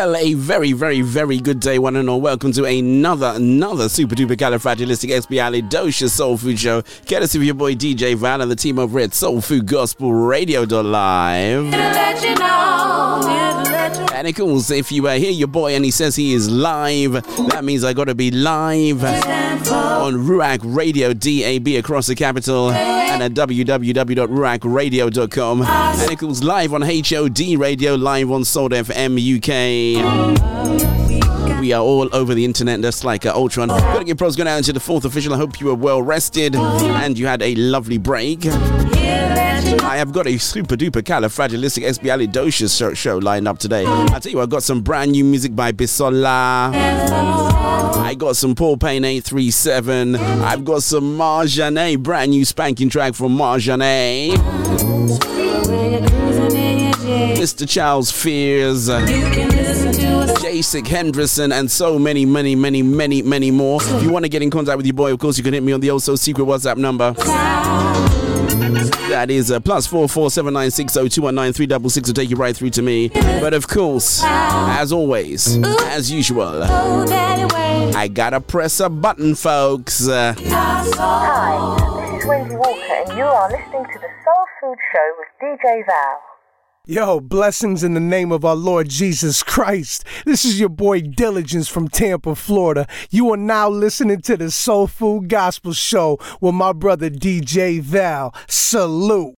Well, a very, very, very good day, one and all. Welcome to another, another super duper califragilistic expialidocious soul food show. Courtesy of your boy DJ Val and the team over at Soul Food Gospel Radio Live. And of course, if you uh, hear your boy and he says he is live, that means I gotta be live on Ruach Radio DAB across the capital and at www.ruachradio.com. And of course, live on HOD Radio, live on Soul FM UK. We are all over the internet, just like uh, Ultron. Gotta get pros going out into the fourth official. I hope you were well rested and you had a lovely break. I have got a super duper califragilistic expialidocious show, show lined up today. I tell you, I got some brand new music by Bisola. I got some Paul Payne 837. I've got some Marjane, brand new spanking track from Marjane. Mr. Charles Fears, Jasik Henderson, and so many, many, many, many, many more. If you want to get in contact with your boy, of course, you can hit me on the also secret WhatsApp number. That is uh, plus four four seven nine six zero two one nine three double six will take you right through to me. But of course, as always, as usual, I gotta press a button, folks. Uh, Hi, this is Wendy Walker, and you are listening to the Soul Food Show with DJ Val. Yo, blessings in the name of our Lord Jesus Christ. This is your boy Diligence from Tampa, Florida. You are now listening to the Soul Food Gospel Show with my brother DJ Val. Salute.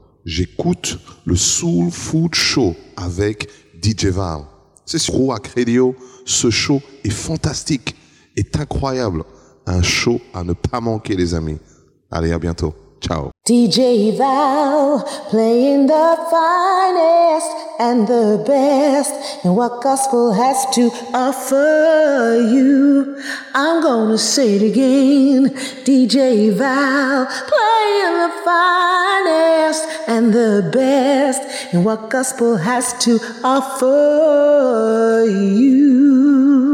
j'écoute le Soul Food Show avec DJ Val. C'est sur Rouac Radio. Ce show est fantastique, est incroyable. Un show à ne pas manquer, les amis. Allez, à bientôt. Ciao. DJ Val playing the finest and the best and what gospel has to offer you. I'm gonna say it again. DJ Val playing the finest and the best and what gospel has to offer you.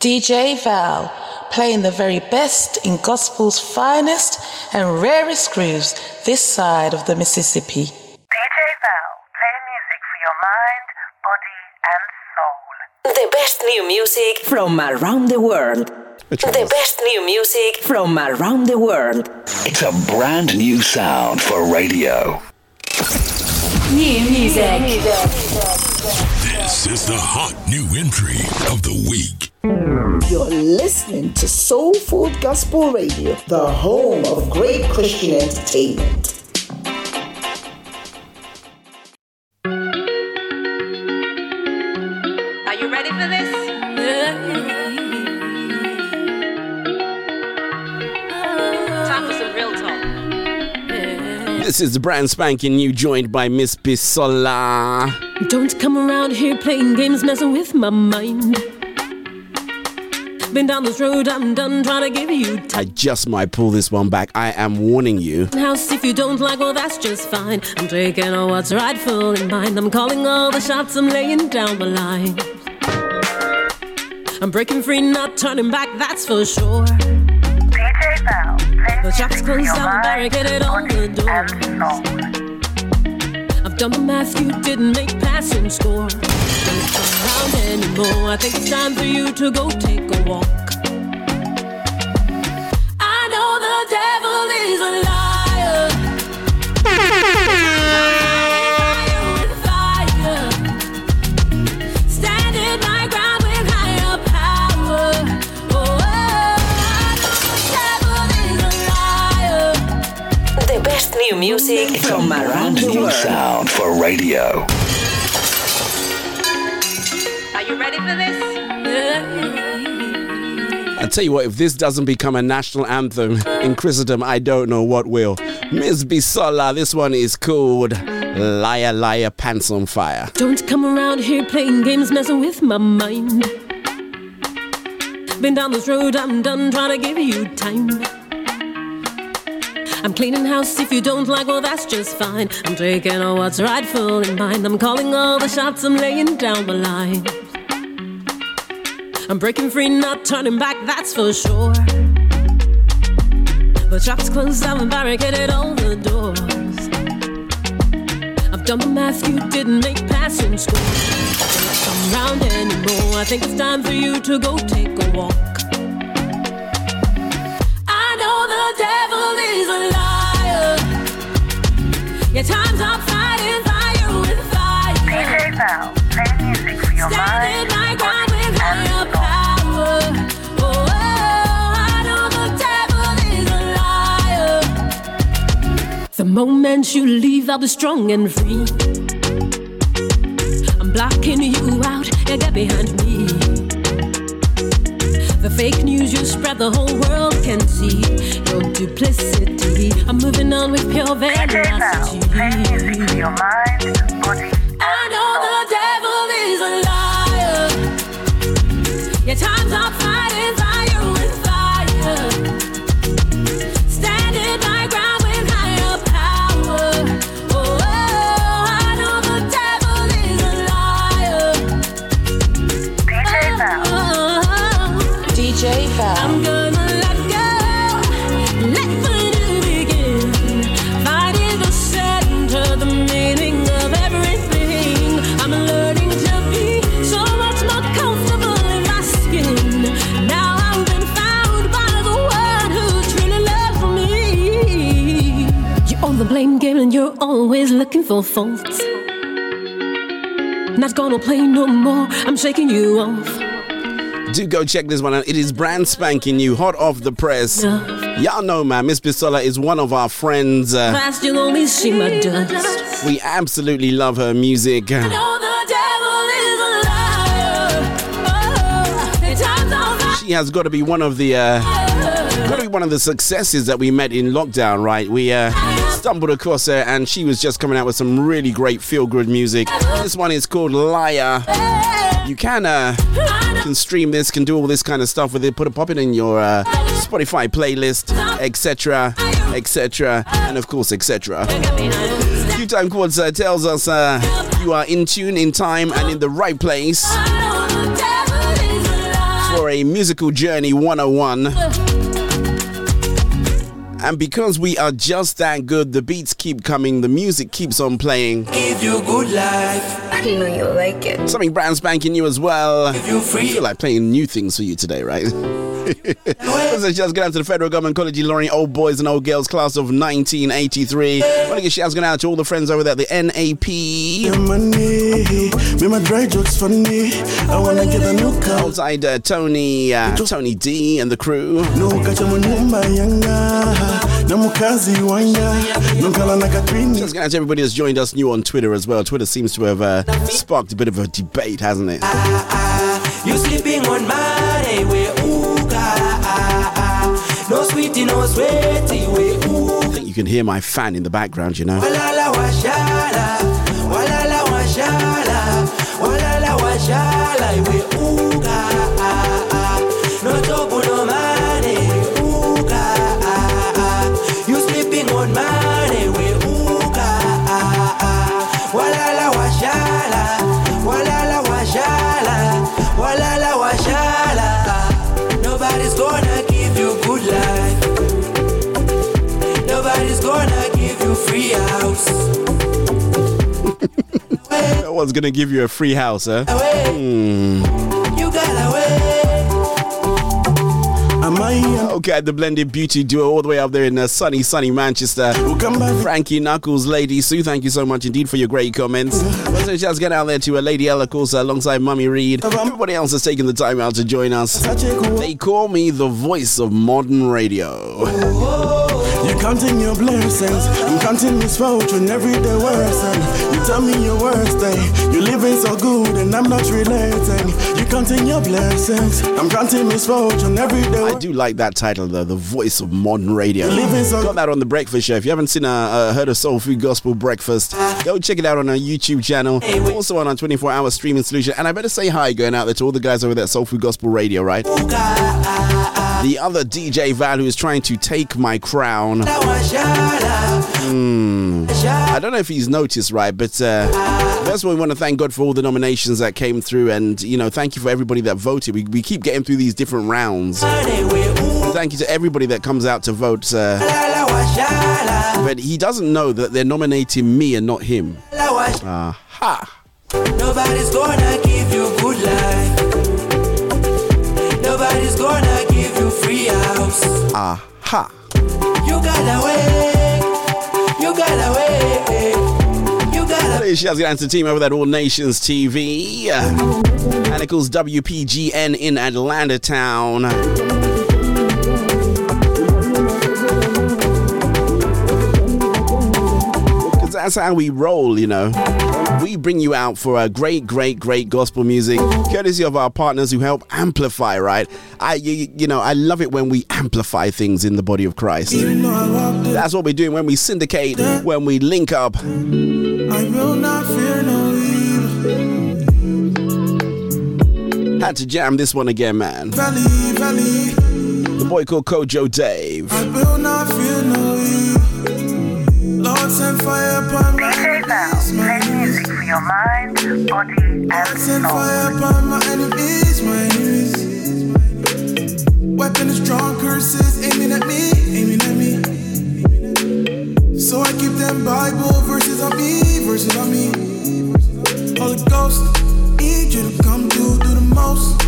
DJ Val, playing the very best in gospel's finest and rarest grooves this side of the Mississippi. DJ Val, playing music for your mind, body, and soul. The best new music from around the world. The best new music from around the world. It's a brand new sound for radio. New music. This is the hot new entry of the week. You're listening to Soul Food Gospel Radio, the home of great Christian entertainment. Are you ready for this? Time for some real talk. this is the brand spanking new joint by Miss Bisola. Don't come around here playing games, messing with my mind. Been down this road, I'm done trying to give you I just might pull this one back. I am warning you. house. If you don't like, well, that's just fine. I'm taking on what's rightful in mind. I'm calling all the shots, I'm laying down the line. I'm breaking free, not turning back, that's for sure. DJ Val, playing The shops music for closed your down, mind, barricaded all the body, I've math, you didn't make passing score. Don't come around anymore. I think it's time for you to go take a walk. I know the devil is a music It's from a around brand the new world. sound for radio. Are you ready for this? I tell you what, if this doesn't become a national anthem in Christendom, I don't know what will. Miss Bisola, this one is called Liar Liar Pants on Fire. Don't come around here playing games, messing with my mind. Been down this road, I'm done trying to give you time. I'm cleaning house if you don't like, well, that's just fine. I'm taking all what's rightful in mine. I'm calling all the shots, I'm laying down the line. I'm breaking free, not turning back, that's for sure. The shop's closed, I've barricaded all the doors. I've done the math you didn't make passing school. Don't come round anymore. I think it's time for you to go take a walk. Devil is a liar. Your time's up fighting fire with fire. DJ Val, play music for your Standing mind. my ground with higher power. Oh, oh, I know the devil is a liar. The moment you leave, I'll be strong and free. I'm blocking you out, you get behind me. The fake news you spread, the whole world can see your duplicity. I'm moving on with pure DJ Val, veracity. music for your mind, body, for faults. Not gonna play no more. I'm shaking you off. Do go check this one out. It is brand spanking new, hot off the press. Y'all know, man, Miss Bisola is one of our friends. Uh, Fast, you'll only see my dust. we absolutely love her music. know the devil is a liar. Oh, the time's over. She has got to be one of the uh, got to be one of the successes that we met in lockdown, right? We uh, stumbled across her, and she was just coming out with some really great feel-good music. This one is called Liar. You can uh, can stream this, can do all this kind of stuff with it. Put it, pop it in your uh, Spotify playlist, etc., etc., and of course, etc. Q Time Quartz uh, tells us uh, you are in tune, in time, and in the right place for a musical journey 101. And because we are just that good, the beats keep coming, the music keeps on playing. Give you good life. I know you like it. Something brand spanking new as well. I feel like playing new things for you today, right? Let's just get out to the Federal Government College Ilorin Old Boys and Old Girls class of 1983. Want to get shouts going out to all the friends over there at the NAP. Money, me my dry jokes funny. I wanna get a new car. Outside uh, Tony, uh, Tony D and the crew. No kacha munyumba yanga. Na mukazi wanya. No na katwini. Just gonna everybody that's joined us new on Twitter as well. Twitter seems to have uh, sparked a bit of a debate, hasn't it? You sleeping on money, we ooga. No sweetie, no sweetie, we. I think you can hear my fan in the background, you know. Walala one's gonna give you a free house, huh? Hmm. You got away. Okay, the blended beauty duo all the way up there in uh, sunny, sunny Manchester. Frankie Knuckles, Lady Sue, thank you so much indeed for your great comments. Also, just get out there to a Lady Ella, of course, alongside Mummy Reed. Everybody else has taken the time out to join us. They call me the voice of modern radio. You're counting your blessings. I'm counting misfortune every day worsen. Tell me your worst day. You're living so good and I'm not relating. You counting your blessings. I'm granting misfortune every day. I do like that title though, the voice of modern radio. Living so- Got that on the Breakfast Show. If you haven't seen uh, uh, heard of Soul Food Gospel Breakfast, go check it out on our YouTube channel. Also on our 24-hour streaming solution. And I better say hi going out there to all the guys over there at Soul Food Gospel Radio, right? The other DJ Val who is trying to take my crown. Hmm. I don't know if he's noticed, right? But uh, first of all, we want to thank God for all the nominations that came through, and you know, thank you for everybody that voted. We, we keep getting through these different rounds. Thank you to everybody that comes out to vote. Uh, but he doesn't know that they're nominating me and not him. Aha. Nobody's gonna give you good life. Nobody's gonna give you free house. Aha. You gotta wait. You gotta wait. You gotta Hello, Shaz Gangster team over at All Nations TV. And it calls WPGN in Atlanta Town. That's how we roll, you know. We bring you out for a great, great, great gospel music, courtesy of our partners who help amplify, right? I, you, you know, I love it when we amplify things in the body of Christ. That's what we're doing when we syndicate, when we link up. I will not fear no evil. Had to jam this one again, man. Valley, valley. The boy called Kojo Dave. Lord, send fire upon my enemies. My enemies. for your mind, body, and Send fire upon my enemies. My enemies. Weapon is strong, curses aiming at me, aiming at me. So I keep them Bible verses on me, verses on me. Holy Ghost, need you to come through, do the most.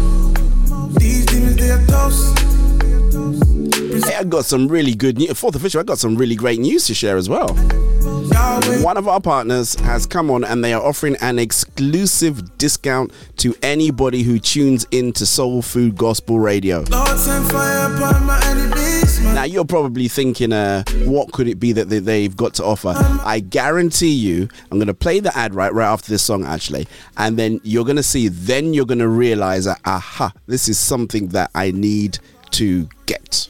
These demons, they are toast. Hey, I got some really good news. Fourth official, I got some really great news to share as well. One of our partners has come on and they are offering an exclusive discount to anybody who tunes into Soul Food Gospel Radio. Now you're probably thinking, uh, what could it be that they, they've got to offer? I guarantee you, I'm going to play the ad right right after this song actually, and then you're going to see. Then you're going to realize aha, this is something that I need to get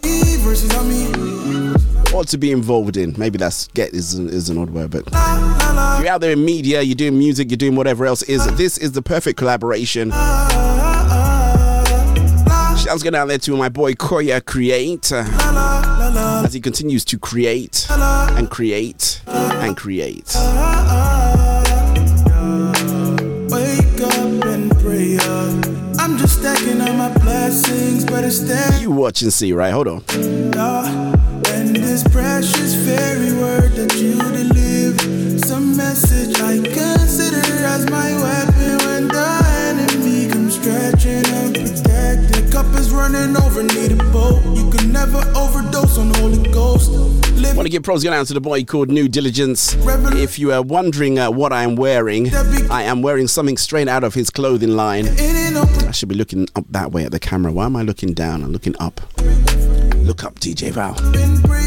or to be involved in. Maybe that's get is an, is an odd word, but you're out there in media, you're doing music, you're doing whatever else is. This is the perfect collaboration. Shouts going out there to my boy Koya Create uh, as he continues to create and create and create. Wake up and pray blessings, but it's there. You watch and see, right? Hold on. And this precious fairy word that you deliver, some message I consider as my weapon when the enemy comes stretching protecting. Cup is running over, need a boat. You can never overdose on Holy Ghost. Live want to give pros going out to the boy called New Diligence. If you are wondering uh, what I am wearing, I am wearing something straight out of his clothing line. I should be looking up that way at the camera. Why am I looking down? I'm looking up. Look up, DJ Val.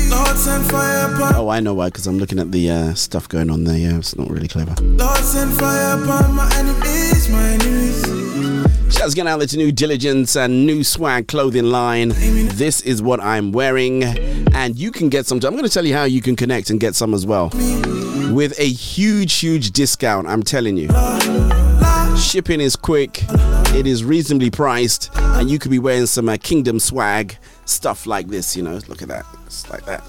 Lord send fire upon Oh, I know why, because I'm looking at the uh, stuff going on there. Yeah, it's not really clever. Shouts going out to New Diligence and New Swag clothing line. This is what I'm wearing, and you can get some. I'm going to tell you how you can connect and get some as well. With a huge, huge discount, I'm telling you. Shipping is quick, it is reasonably priced, and you could be wearing some uh, Kingdom swag, stuff like this, you know. Look at that. It's like that.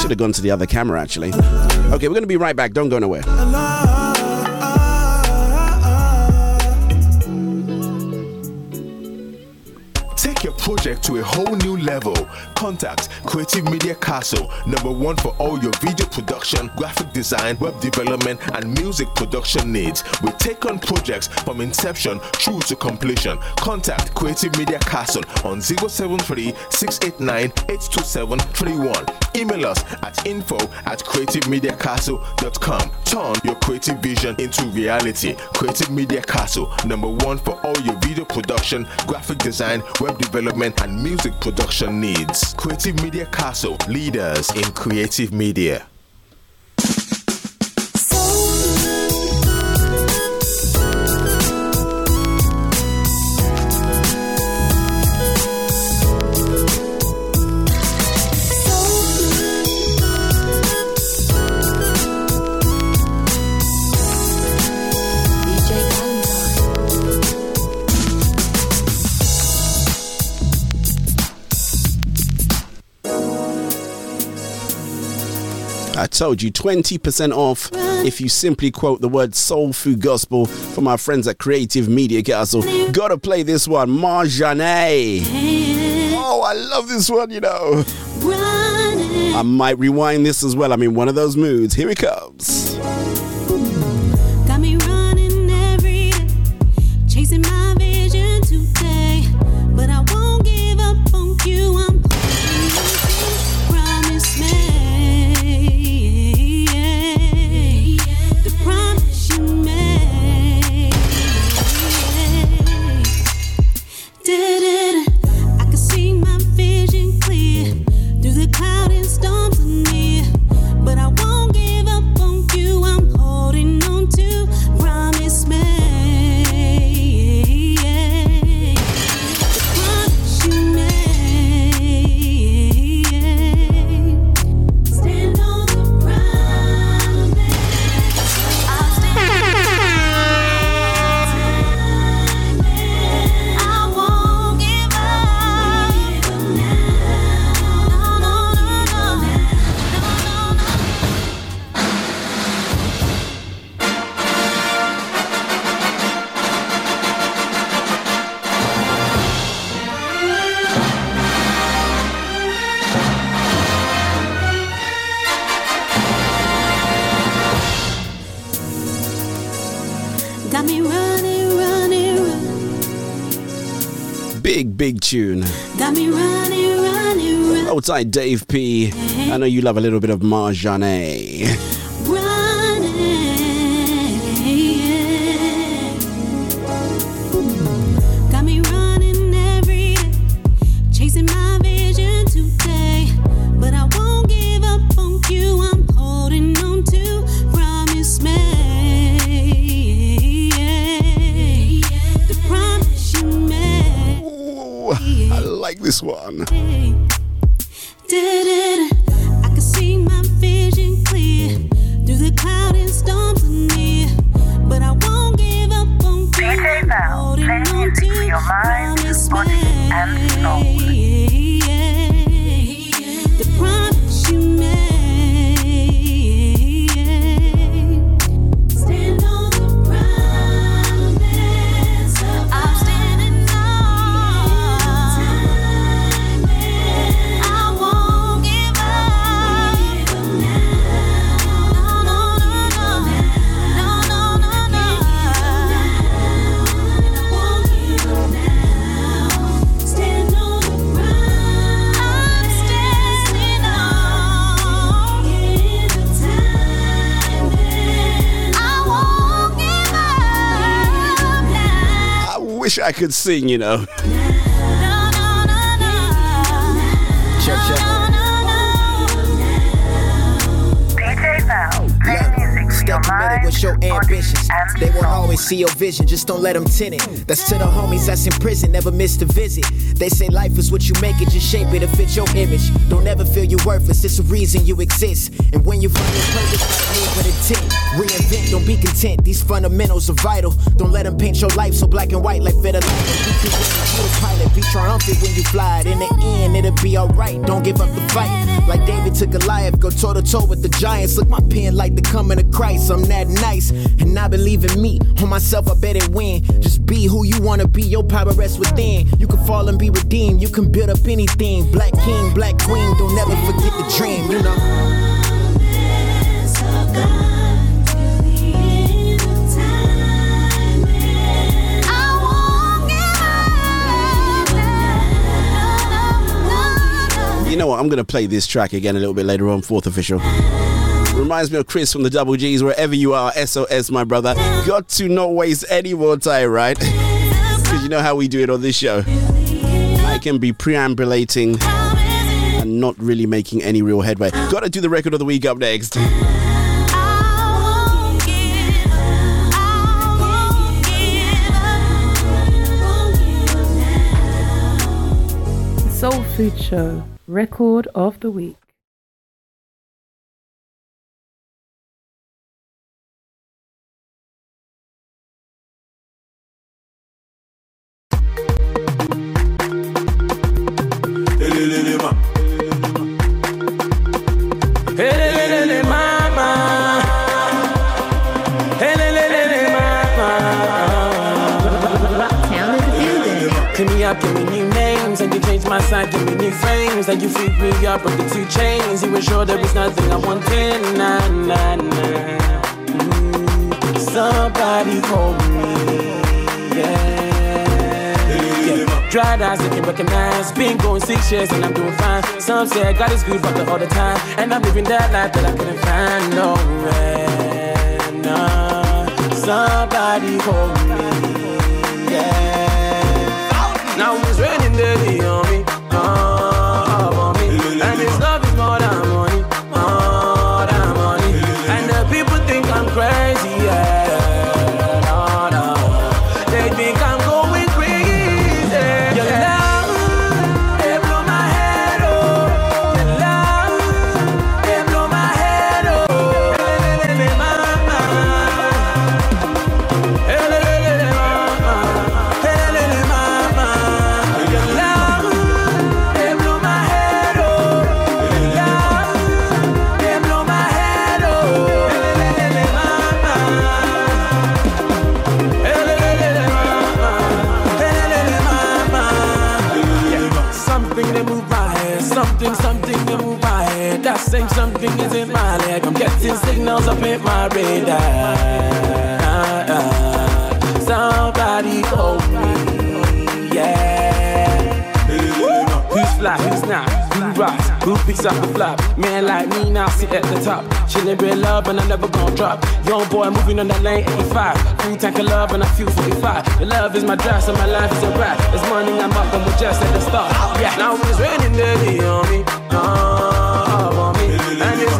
Should have gone to the other camera actually. Okay, we're going to be right back. Don't go nowhere. Take your project to a whole new level. Contact Creative Media Castle, number one for all your video production, graphic design, web development, and music production needs. We take on projects from inception through to completion. Contact Creative Media Castle on 073 689 82731. Email us at info at creativemediacastle.com. Turn your creative vision into reality. Creative Media Castle, number one for all your video production, graphic design, web development, and music production needs. Creative Media Castle, leaders in creative media. Told you 20% off if you simply quote the word soul food gospel from our friends at Creative Media Castle. Gotta play this one, Marjane. Oh, I love this one, you know. I might rewind this as well. I'm in one of those moods. Here it comes. Tune. Got me running, running, running. Outside Dave P. I know you love a little bit of Marjane. Wish I could sing, you know. Check, check. Look, stay committed with your ambitions. They won't always see your vision, just don't let them tint it. That's to the homies that's in prison, never missed a visit. They say life is what you make it, just shape it to fit your image. Don't ever feel you're worthless, it's a reason you exist. And when you find your purpose, move with intent. Reinvent, don't be content. These fundamentals are vital. Don't let them paint your life so black and white like vitiligo. Be you a pilot, be triumphant when you fly. In the end, it'll be alright. Don't give up the fight. Like David took Goliath, go toe to toe with the giants. Look, my pen like the coming of Christ. I'm that nice, and I believe in me. On myself, I bet it win. Just be who you wanna be. Your power rests within. You can fall and be redeemed. You can build up anything. Black king, black queen. Don't ever forget the dream. You know. You know what? I'm going to play this track again a little bit later on, fourth official. Reminds me of Chris from the Double G's, wherever you are, SOS, my brother. Got to not waste any more time, right? Because you know how we do it on this show. I can be preambulating and not really making any real headway. Got to do the record of the week up next. Soul Food Show, record of the week. Up, broke the two chains. You were sure there was nothing I wanted, nah, nah, nah. Mm, somebody hold me, yeah. yeah. Dried eyes, can recognize. Been going six years and I'm doing fine. Some say God is good, but the all the time. And I'm living that life that I couldn't find nowhere, nah. Somebody hold me, yeah. Now it's raining in my radar. Somebody hold me, yeah. Who's fly, who's not? Who rocks? Who picks up the flop? Man like me now sit at the top. Chillin' real love and I never gon' drop. Young boy moving on that lane 85. Full tank of love and I feel 45. Your love is my drive, so my life is a rap. This morning I'm up and we're just at the start. Yeah, now it's raining daily on me. Oh, on me. And this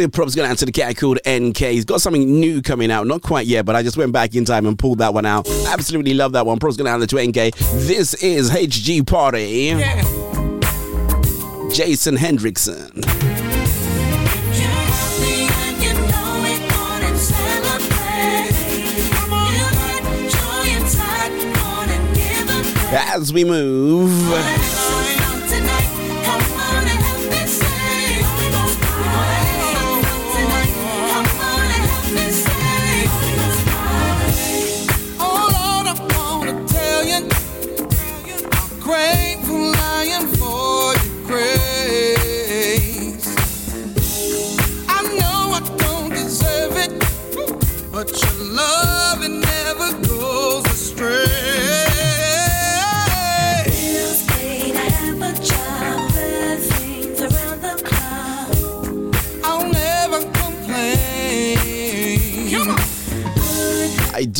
Got props going out to the cat called NK. He's got something new coming out. Not quite yet, but I just went back in time and pulled that one out. Absolutely love that one. Props going out to NK. This is HG Party. Jason Hendrickson. As we move.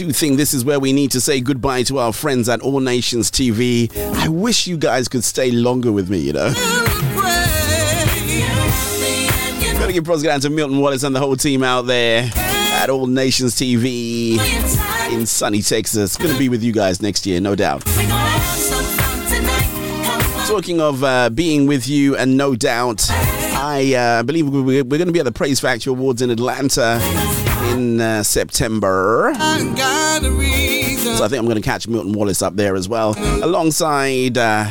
Do think this is where we need to say goodbye to our friends at All Nations TV. I wish you guys could stay longer with me, you know. Gotta give pros down to Milton Wallace and the whole team out there at All Nations TV in sunny Texas. Gonna be with you guys next year, no doubt. Talking of uh, being with you and no doubt, I uh, believe we're, we're going to be at the Praise Factory Awards in Atlanta in uh, September. So I think I'm going to catch Milton Wallace up there as well, alongside. Uh,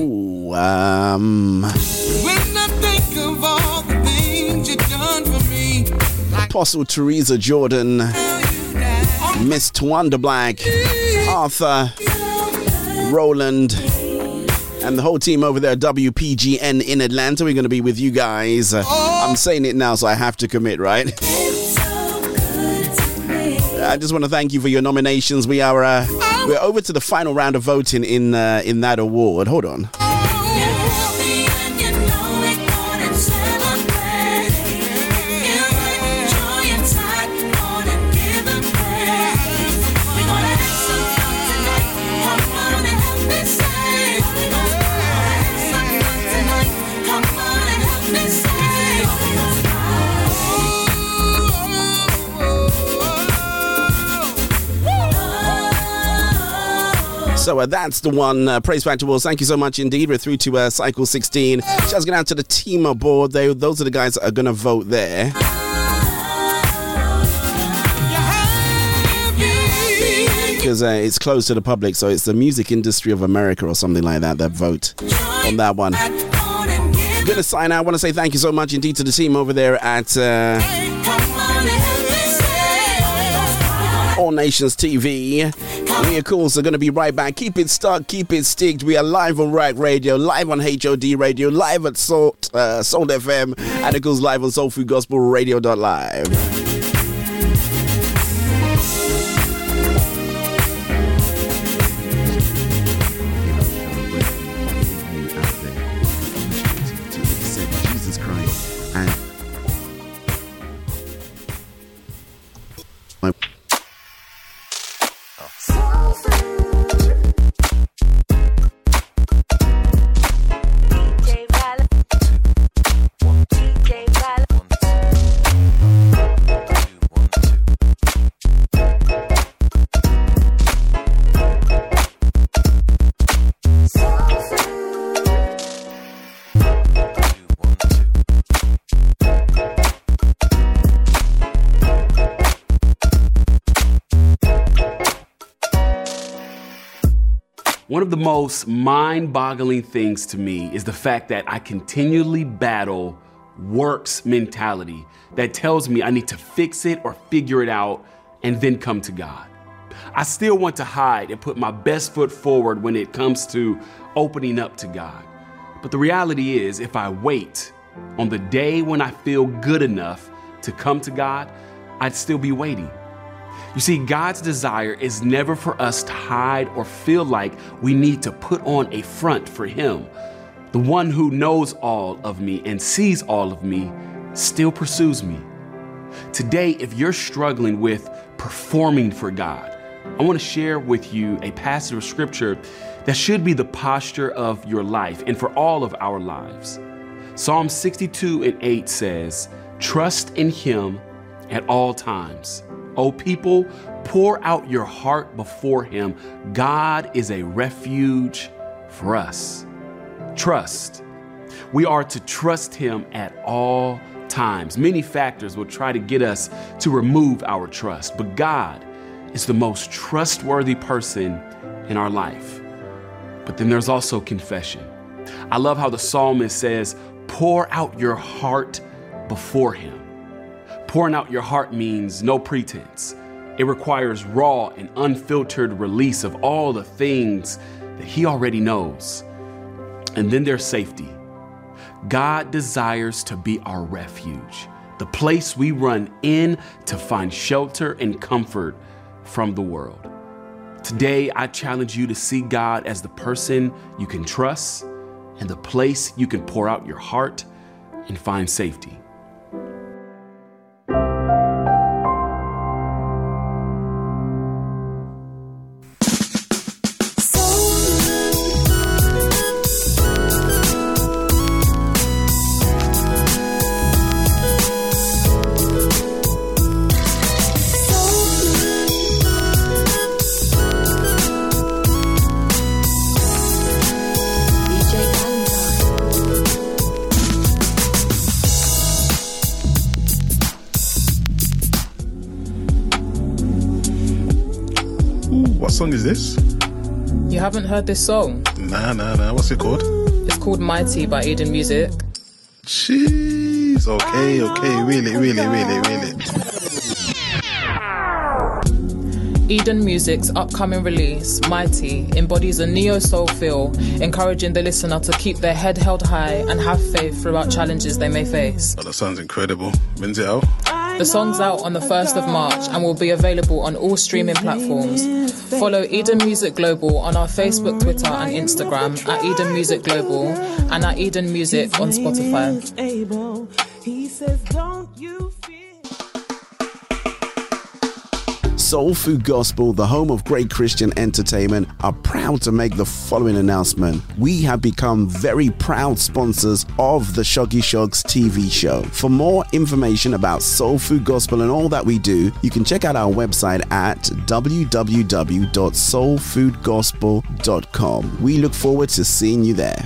ooh, um, Apostle Teresa Jordan, Miss Twanda Black, Arthur, Roland, and the whole team over there WPGN in Atlanta. We're going to be with you guys. I'm saying it now, so I have to commit, right? I just want to thank you for your nominations. We are uh, we're over to the final round of voting in uh, in that award. Hold on. So uh, that's the one. Uh, Praise Factory Awards. Thank you so much indeed. We're through to uh, Cycle 16. Just going out to the team aboard. They, those are the guys that are going to vote there. Because uh, it's closed to the public, so it's the Music Industry of America or something like that that vote on that one. Gonna sign out. I want to say thank you so much indeed to the team over there at All Nations TV. We, of course, are going to be right back. Keep it stuck, keep it sticked. We are live on Ruach Radio, live on HOD Radio, live at Salt, uh, Salt FM, and it goes live on Soul Food Gospel Radio.live. the most mind boggling things to me is the fact that I continually battle works mentality that tells me I need to fix it or figure it out and then come to God. I still want to hide and put my best foot forward when it comes to opening up to God. But the reality is, if I wait on the day when I feel good enough to come to God, I'd still be waiting. You see, God's desire is never for us to hide or feel like we need to put on a front for Him. The one who knows all of me and sees all of me still pursues me. Today, if you're struggling with performing for God, I want to share with you a passage of scripture that should be the posture of your life and for all of our lives. Psalm 62 and 8 says, Trust in Him at all times. O people, pour out your heart before Him. God is a refuge for us. Trust. We are to trust Him at all times. Many factors will try to get us to remove our trust, but God is the most trustworthy person in our life. But then there's also confession. I love how the psalmist says, Pour out your heart before Him. Pouring out your heart means no pretense. It requires raw and unfiltered release of all the things that He already knows. And then there's safety. God desires to be our refuge, the place we run in to find shelter and comfort from the world. Today, I challenge you to see God as the person you can trust and the place you can pour out your heart and find safety. Haven't heard this song? Nah, nah, nah. What's it called? It's called Mighty by Eden Music. Jeez. Okay, okay. Really, really, really, really. Eden Music's upcoming release, Mighty, embodies a neo soul feel, encouraging the listener to keep their head held high and have faith throughout challenges they may face. Oh, that sounds incredible. When's it out? The song's out on the 1st of March and will be available on all streaming platforms. Follow Eden Music Global on our Facebook, Twitter, and Instagram at Eden Music Global and at Eden Music on Spotify. Soul Food Gospel, the home of great Christian entertainment, are proud to make the following announcement. We have become very proud sponsors of the Shoggy Shogs TV show. For more information about Soul Food Gospel and all that we do, you can check out our website at www.soulfoodgospel.com. We look forward to seeing you there.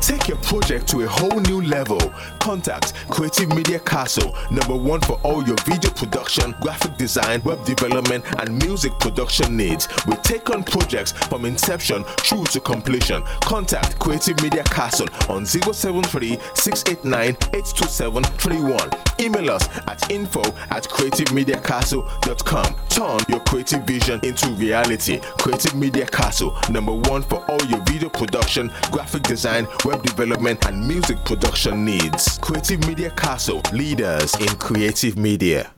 Take your project to a whole new level. Contact Creative Media Castle, number one for all your video production, graphic design, web development, and music production needs. We take on projects from inception through to completion. Contact Creative Media Castle on 073 689 82731. Email us at info at creativemediacastle.com. Turn your creative vision into reality. Creative Media Castle, number one for all your video production, graphic design, web development, and music production needs. Creative Media Castle, leaders in creative media.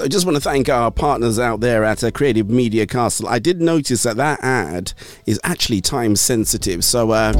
So I just want to thank our partners out there at uh, Creative Media Castle. I did notice that that ad is actually time sensitive. So uh,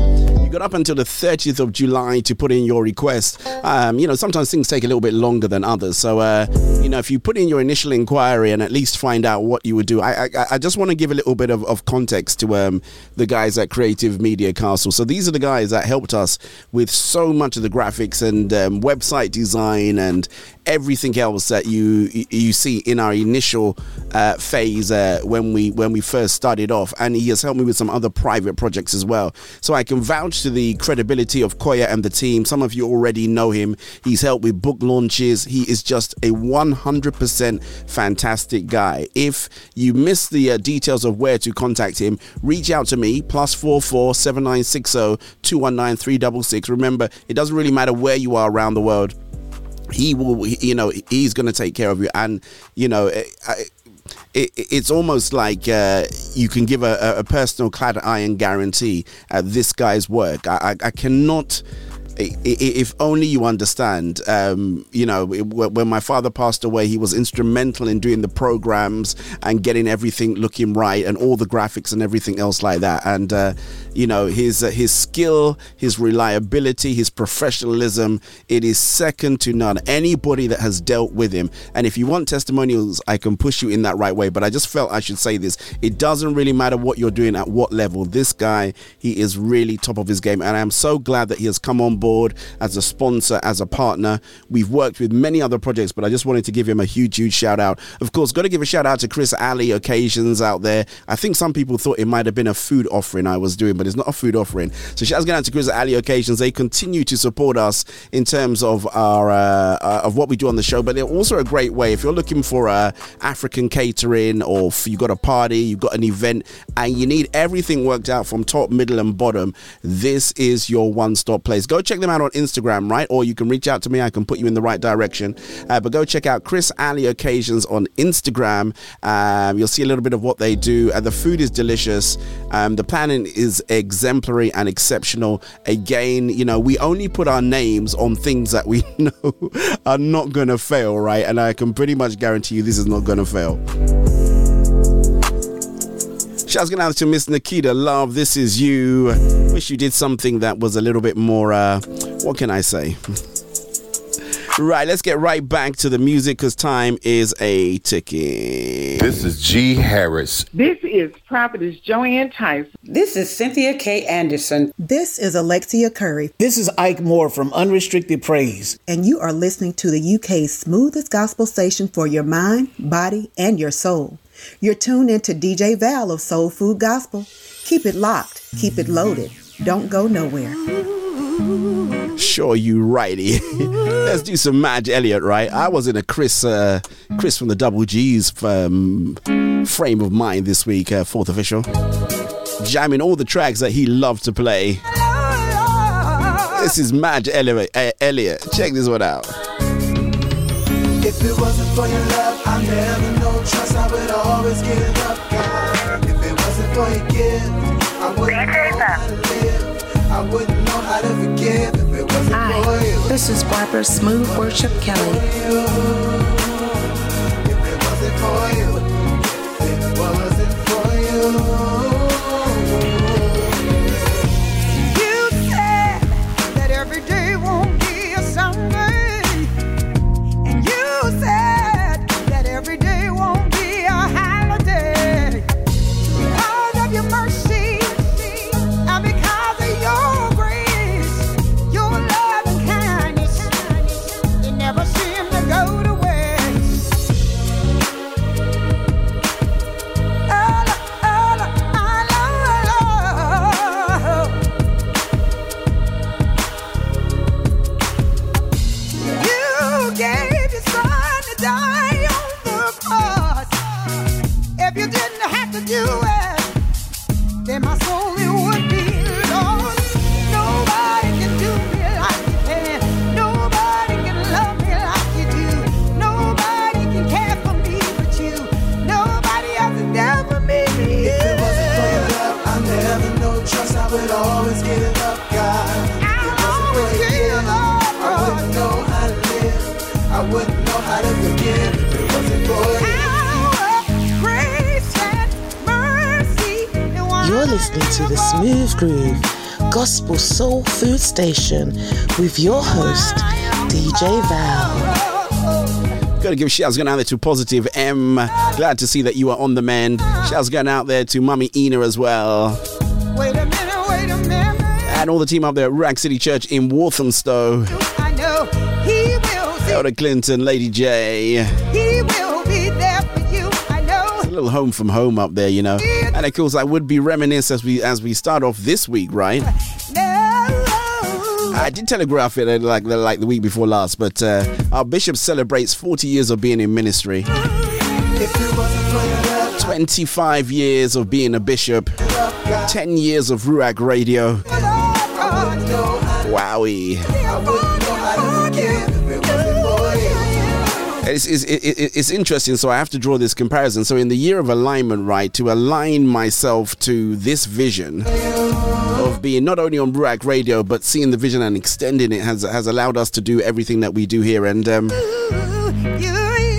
you got up until the 30th of July to put in your request. Um, you know, sometimes things take a little bit longer than others. So, uh, you know, if you put in your initial inquiry and at least find out what you would do, I, I, I just want to give a little bit of, of context to um, the guys at Creative Media Castle. So these are the guys that helped us with so much of the graphics and um, website design and everything else that you you see in our initial uh, phase uh, when we when we first started off. And he has helped me with some other private projects as well. So I can vouch to the credibility of Koya and the team. Some of you already know him. He's helped with book launches. He is just a 100% fantastic guy. If you miss the uh, details of where to contact him reach out to me plus 44 7960 219 366 remember it doesn't really matter where you are around the world he will you know he's going to take care of you and you know it, it, it's almost like uh, you can give a, a personal clad iron guarantee at this guy's work i, I, I cannot if only you understand, um, you know, when my father passed away, he was instrumental in doing the programs and getting everything looking right and all the graphics and everything else like that. And, uh, you know, his, uh, his skill, his reliability, his professionalism, it is second to none. Anybody that has dealt with him. And if you want testimonials, I can push you in that right way. But I just felt I should say this. It doesn't really matter what you're doing at what level. This guy, he is really top of his game. And I'm so glad that he has come on board as a sponsor, as a partner. We've worked with many other projects, but I just wanted to give him a huge, huge shout out. Of course, got to give a shout out to Chris Alley Occasions out there. I think some people thought it might have been a food offering I was doing, but it's not a food offering. So shouts going out to Chris Alley Occasions. They continue to support us in terms of our uh, uh, of what we do on the show, but they're also a great way if you're looking for uh, African catering or if you got a party, you've got an event, and you need everything worked out from top, middle, and bottom. This is your one-stop place. Go check them out on Instagram, right? Or you can reach out to me. I can put you in the right direction. Uh, but go check out Chris Alley Occasions on Instagram. Um, you'll see a little bit of what they do. And the food is delicious. Um, the planning is exemplary and exceptional. Again, you know, we only put our names on things that we know are not going to fail, right? And I can pretty much guarantee you this is not going to fail. Shouts going out to Miss Nikita Love. This is you. Wish you did something that was a little bit more, uh, what can I say? Right, let's get right back to the music because time is a ticking. This is G. Harris. This is Prophetess Joanne Tyson. This is Cynthia K. Anderson. This is Alexia Curry. This is Ike Moore from Unrestricted Praise. And you are listening to the UK's smoothest gospel station for your mind, body, and your soul. You're tuned into DJ Val of Soul Food Gospel. Keep it locked, keep it loaded. Don't go nowhere. Sure, you righty. Let's do some Madge Elliott, right? I was in a Chris, uh, Chris from the Double G's um, frame of mind this week, uh, fourth official, jamming all the tracks that he loved to play. This is Madge Elliott. Uh, Elliott. Check this one out. If it wasn't for your love, I never know trust. I would always give up, God. If it wasn't for your gift, I wouldn't know how to live. I wouldn't Hi, this is Barbara Smooth Worship Kelly. Do You're listening to the Smooth Groove Gospel Soul Food Station with your host, DJ Val. Gotta give shouts going out there to Positive M. Glad to see that you are on the mend. Shouts going out there to Mummy Ina as well. Wait a minute, wait a minute. And all the team up there at Ruach City Church in Walthamstow. I know he will see. Elder Clinton, Lady J. He little home from home up there, you know. And of course, I would be reminisce as we as we start off this week, right? I did telegraph it uh, like the, like the week before last, but uh, our bishop celebrates 40 years of being in ministry. 25 years of being a bishop, 10 years of Ruach Radio. Wowie. It's, it's, it- it's interesting, so I have to draw this comparison. So, in the year of alignment, right, to align myself to this vision of being not only on Ruach Radio, but seeing the vision and extending it has, has allowed us to do everything that we do here. And um,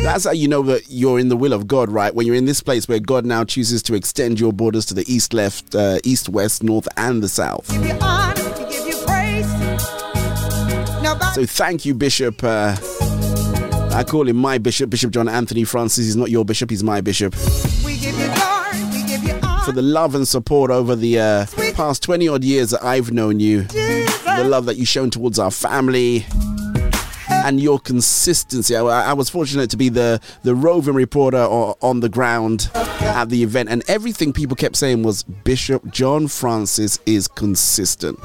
that's how you know that you're in the will of God, right? When you're in this place where God now chooses to extend your borders to the east, left, uh, east, west, north, and the south. Give you honor, to give you So thank you, Bishop. Uh, I call him my bishop, Bishop John Anthony Francis. He's not your bishop, he's my bishop. we give you glory, we give you honor. For the love and support over the uh, past 20 odd years that I've known you, the love that you've shown towards our family, and your consistency. I, I was fortunate to be the, the roving reporter o- on the ground at the event, and everything people kept saying was Bishop John Francis is consistent.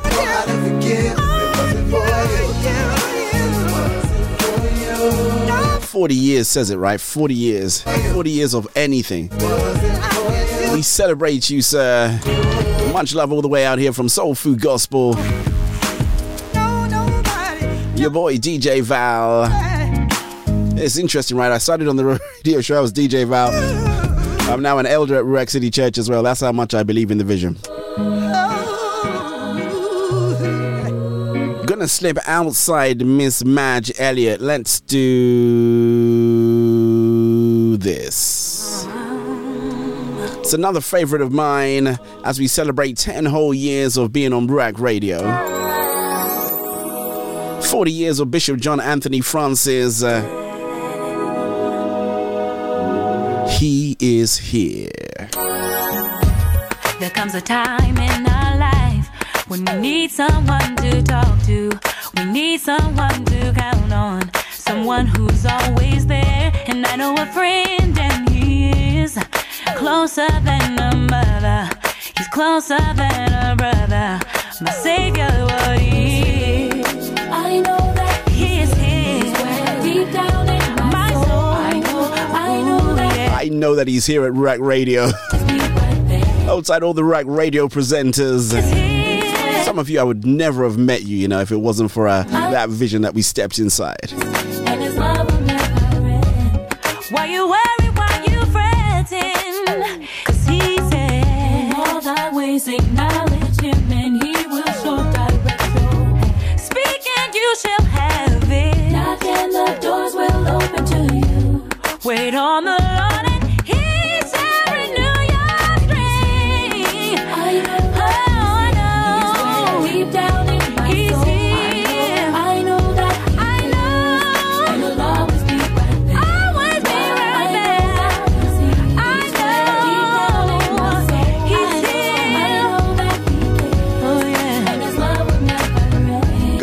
40 years says it, right? 40 years. 40 years of anything. We celebrate you, sir. Much love all the way out here from Soul Food Gospel. Your boy DJ Val. It's interesting, right? I started on the radio show, I was DJ Val. I'm now an elder at Ruach City Church as well. That's how much I believe in the vision. Gonna slip outside Miss Madge Elliott. Let's do this. It's another favorite of mine as we celebrate 10 whole years of being on Ruach Radio. 40 years of Bishop John Anthony Francis. Uh, he is here. There comes a time in our life when we need someone to talk do. We need someone to count on, someone who's always there. And I know a friend, and he is closer than a mother. He's closer than a brother. My savior, what he is. I know that I know, that. I know that he's here at Ruach Radio. Outside all the Ruach Radio presenters. Some of you, I would never have met you, you know, if it wasn't for uh, that vision that we stepped inside. And his love will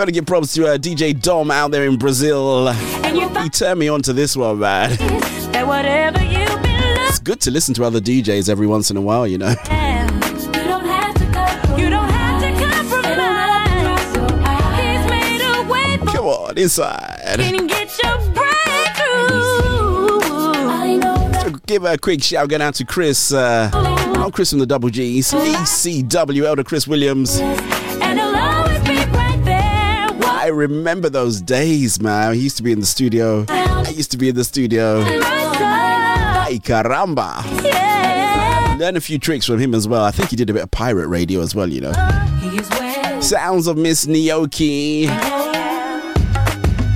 never end. Gotta give props to uh, DJ Dom out there in Brazil. He turned me on to this one, man. That whatever you It's good to listen to other DJs every once in a while, you know. you don't have to go. You don't have to compromise. He's made a way for Come on, inside. get your breakthrough. I know. So give a quick shout going out to Chris. Uh, not Chris from the Double G's. ECW Elder Chris Williams. I remember those days, man. He used to be in the studio. I used to be in the studio. Ay, caramba. Yeah. Learn a few tricks from him as well. I think he did a bit of pirate radio as well, you know. Sounds of Miss Nioki.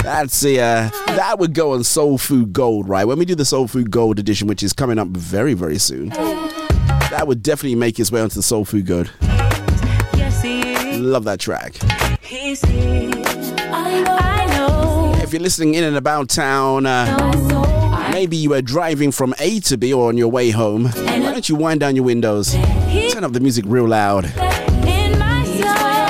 That's the uh, that would go on Soul Food Gold, right? When we do the Soul Food Gold edition, which is coming up very, very soon, that would definitely make its way onto the Soul Food Gold. Yes, he is. Love that track. He's here. If you're listening in and about town, uh, maybe you were driving from A to B or on your way home. Why don't you wind down your windows? Turn up the music real loud.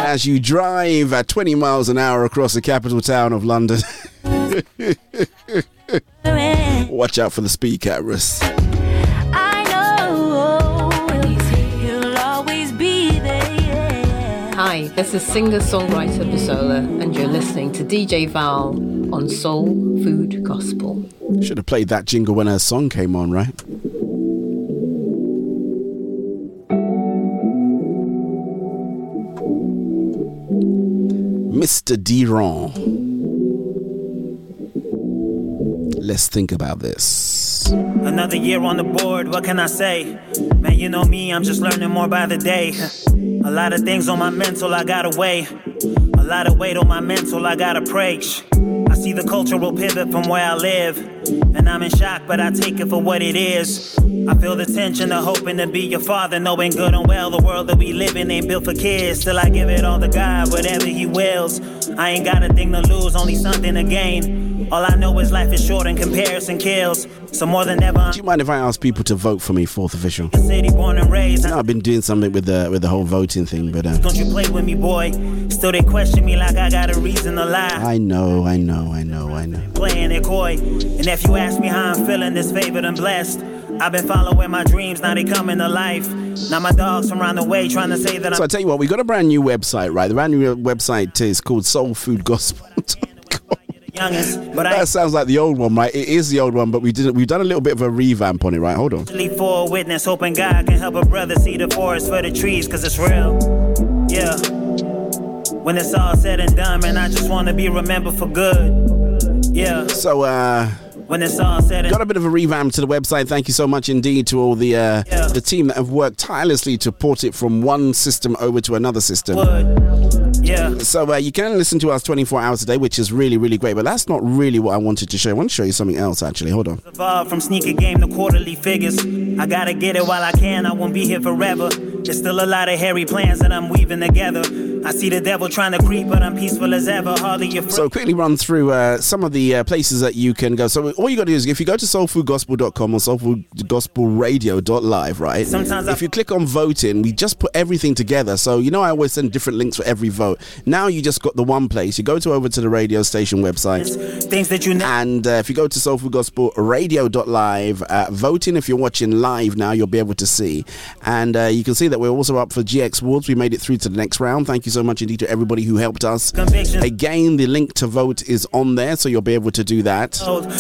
As you drive at 20 miles an hour across the capital town of London, watch out for the speed cameras. This is singer songwriter Bisola, and you're listening to DJ Val on Soul Food Gospel. Should have played that jingle when her song came on, right? Mr. Diron. Let's think about this. Another year on the board, what can I say? Man, you know me, I'm just learning more by the day. A lot of things on my mental, I gotta weigh. A lot of weight on my mental, I gotta preach. I see the cultural pivot from where I live. And I'm in shock, but I take it for what it is. I feel the tension of hoping to be your father, knowing good and well the world that we live in ain't built for kids. Still, I give it all to God, whatever He wills. I ain't got a thing to lose, only something to gain. All I know is life is short and comparison kills. So more than ever, Do you mind if I ask people to vote for me, fourth official? City born and raised. I know I've been doing something with the with the whole voting thing, but uh, Don't you play with me, boy? Still they question me like I got a reason to lie. I know, I know, I know, I know. Playing it coy. And if you ask me how I'm feeling, this favored and blessed. I've been following my dreams, now they coming to life. Now my dogs from around the way trying to say that So I I'm tell you what, we got a brand new website, right? The brand new website is called Soul Food Gospel. Youngest, but I that sounds like the old one, right? It is the old one, but we did we've done a little bit of a revamp on it, right? Hold on. for a witness, hoping God can help a brother see the forest for the trees, cause it's real. Yeah. When it's all said and done, man, I just wanna be remembered for good. Yeah. So uh When it's all said and done. Got a bit of a revamp to the website. Thank you so much indeed to all the uh, the team that have worked tirelessly to port it from one system over to another system. Yeah. So uh, you can listen to us 24 hours a day, which is really really great. But that's not really what I wanted to show. I want to show you something else actually. Hold on. From sneaker game to quarterly figures. I gotta get it while I can, I won't be here forever. There's still a lot of hairy plans that I'm weaving together. I see the devil trying to creep, but I'm peaceful as ever. Hardly afraid. So quickly run through uh, some of the uh, places that you can go. So all you got to do is if you go to soulfoodgospel.com or soulfoodgospelradio.live, right? Sometimes I- if you click on voting, we just put everything together. So you know I always send different links for every vote. Now you just got the one place. You go to over to the radio station website. Things that you know. And uh, if you go to soulfoodgospelradio.live, uh, voting if you're watching live now, you'll be able to see. And uh, you can see that we're also up for GX Awards. We made it through to the next round. Thank you so much indeed to everybody who helped us. Again, the link to vote is on there, so you'll be able to do that.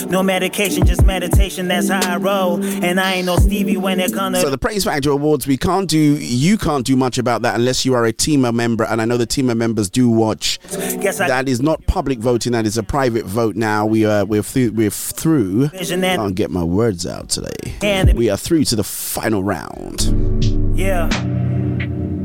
No medication, just meditation, that's how I roll. And I ain't no Stevie when it comes. So the Praise Factory Awards, we can't do, you can't do much about that unless you are a Teamer member, and I know the Teamer members do watch. I- that is not public voting; that is a private vote. Now we are we're through. We're through. Can't get my words out today. We are through to the final round. Yeah.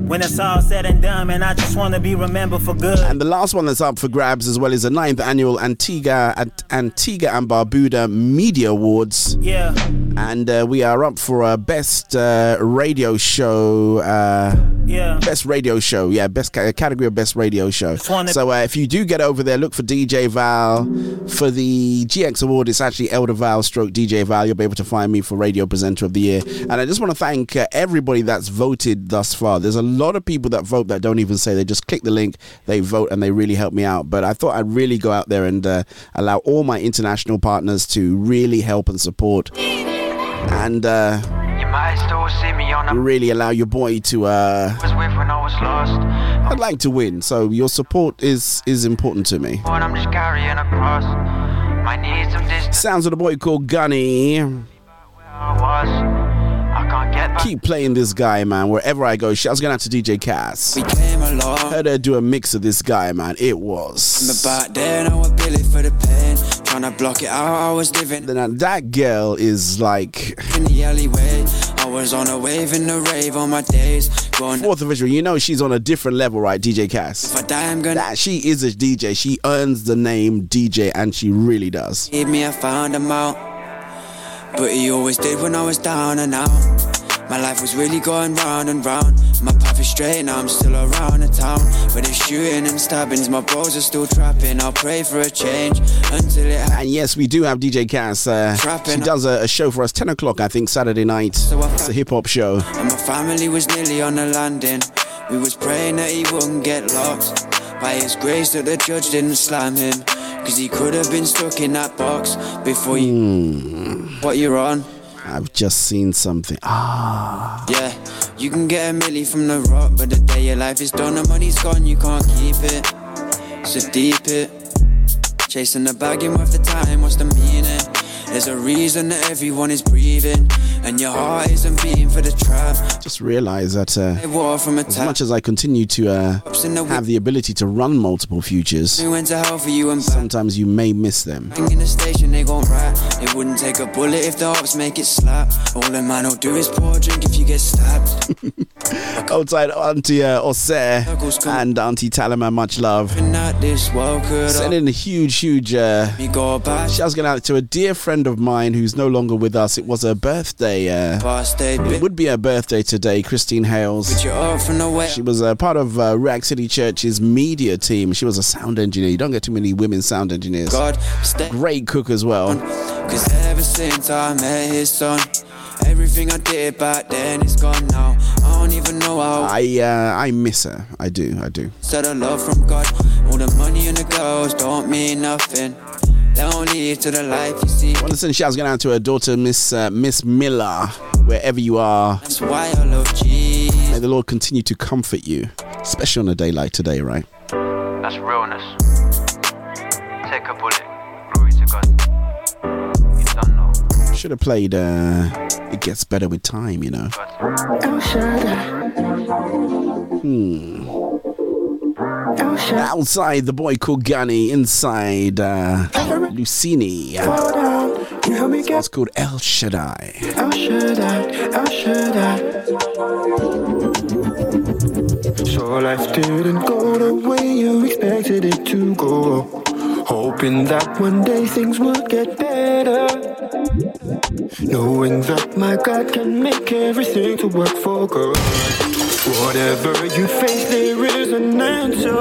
When it's all said and done, man, I just want to be remembered for good. And the last one that's up for grabs as well is the ninth annual Antigua Ant- Antigua and Barbuda Media Awards. Yeah. And uh, we are up for a best uh, radio show. Uh, Yeah. Best radio show, yeah, best ca- category of best radio show. So uh, if you do get over there, look for DJ Val. For the GX Award, it's actually Elder Val stroke DJ Val. You'll be able to find me for Radio Presenter of the Year. And I just want to thank uh, everybody that's voted thus far. There's a lot of people that vote that don't even say they just click the link, they vote, and they really help me out. But I thought I'd really go out there and uh, allow all my international partners to really help and support. And uh, You might still see me on the really allow your boy to uh, was with when I was lost. I'd like to win, so your support is is important to me. I'm just carrying across. Might need some distance. Sounds of the boy called Gunny. Keep playing this guy, man. Wherever I go, shouts going out to DJ Cass. We came along. Heard her do a mix of this guy, man. It was. Back then I was Billy for the pain. Trying to block it out, I was living Now uh, that girl is like in the alleyway. I was on a wave in the rave on my days. Fourth official. You know she's on a different level, right? DJ Cass. if I die, I'm gonna That she is a DJ. She earns the name DJ, and she really does. need me, I found him out. But he always did when I was down and out. My life was really going round and round. My path is straight, now I'm still around the town. But it's shooting and stabbings, my bros are still trapping. I'll pray for a change until it happens. And yes, we do have DJ Cass. Uh, she does a, a show for us 10 o'clock, I think, Saturday night. It's a hip hop show. And my family was nearly on the landing. We was praying that he wouldn't get locked. By his grace that the judge didn't slam him. Cause he could have been stuck in that box before you. What you're on? I've just seen something. Ah. Yeah, you can get a milli from the rock, but the day your life is done, the money's gone, you can't keep it. So deep it. Chasing the bag in worth the time, what's the meaning? There's a reason that everyone is breathing, and your heart isn't beating for the trap. Just realize that uh, as much as I continue to uh, have the ability to run multiple futures, We went to hell for you and back. sometimes you may miss them. In the station, they gon' rap. They wouldn't take a bullet if the ops make it slap. All a man will do is pour a drink if you get stabbed. Outside Auntie uh, Osir and Auntie Talima, much love. Sending a huge, huge uh, going out to a dear friend of mine who's no longer with us. It was her birthday. Uh, it would be her birthday today, Christine Hales. you up from the way. She was a part of uh, Ruach City Church's media team. She was a sound engineer. You don't get too many women sound engineers. Great cook as well. Cause ever since I met his son, everything I did back then is gone now. I don't even know how. I uh, I miss her. I do. I do. Said a love from God. All the money and the girls don't mean nothing. They don't lead to the life you see. Want to send shouts going out to her daughter, Miss uh, Miss Miller, wherever you are. That's why I love Jesus. May the Lord continue to comfort you, especially on a day like today, right? That's realness. Take a bullet. Glory to God. You. Should have played. Uh, it gets better with time, you know. Hmm. Outside, the boy called Gunny. Inside, uh, Lucini. It's called El Shaddai. How should I? How should I? So life didn't go the way you expected it to go. Hoping that one day things would get better. Knowing that my God can make everything to work for good. Whatever you face, there is an answer.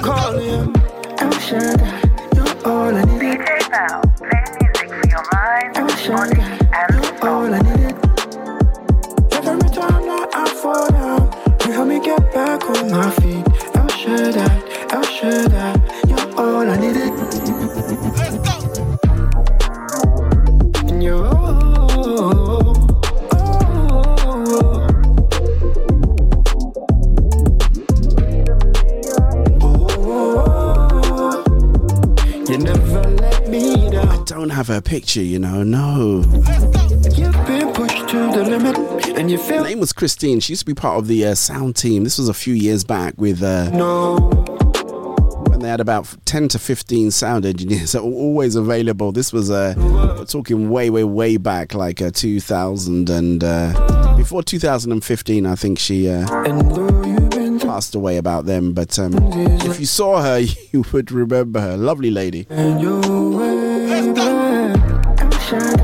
Call him El Shaddai. You're all I need. El Shaddai. You're all I needed. Every time that I fall down, you help me get back on my feet. El Shaddai, El Shaddai, don't have her picture, you know, no. You've been pushed to the limit, Her name was Christine. She used to be part of the uh, sound team. This was a few years back with uh, no. when they had about 10 to 15 sound engineers that were always available. This was uh, we're talking way, way, way back, like uh, 2000 and uh, before 2015. I think she uh, passed away about them. But um, if you saw her, you would remember her. Lovely lady. And you're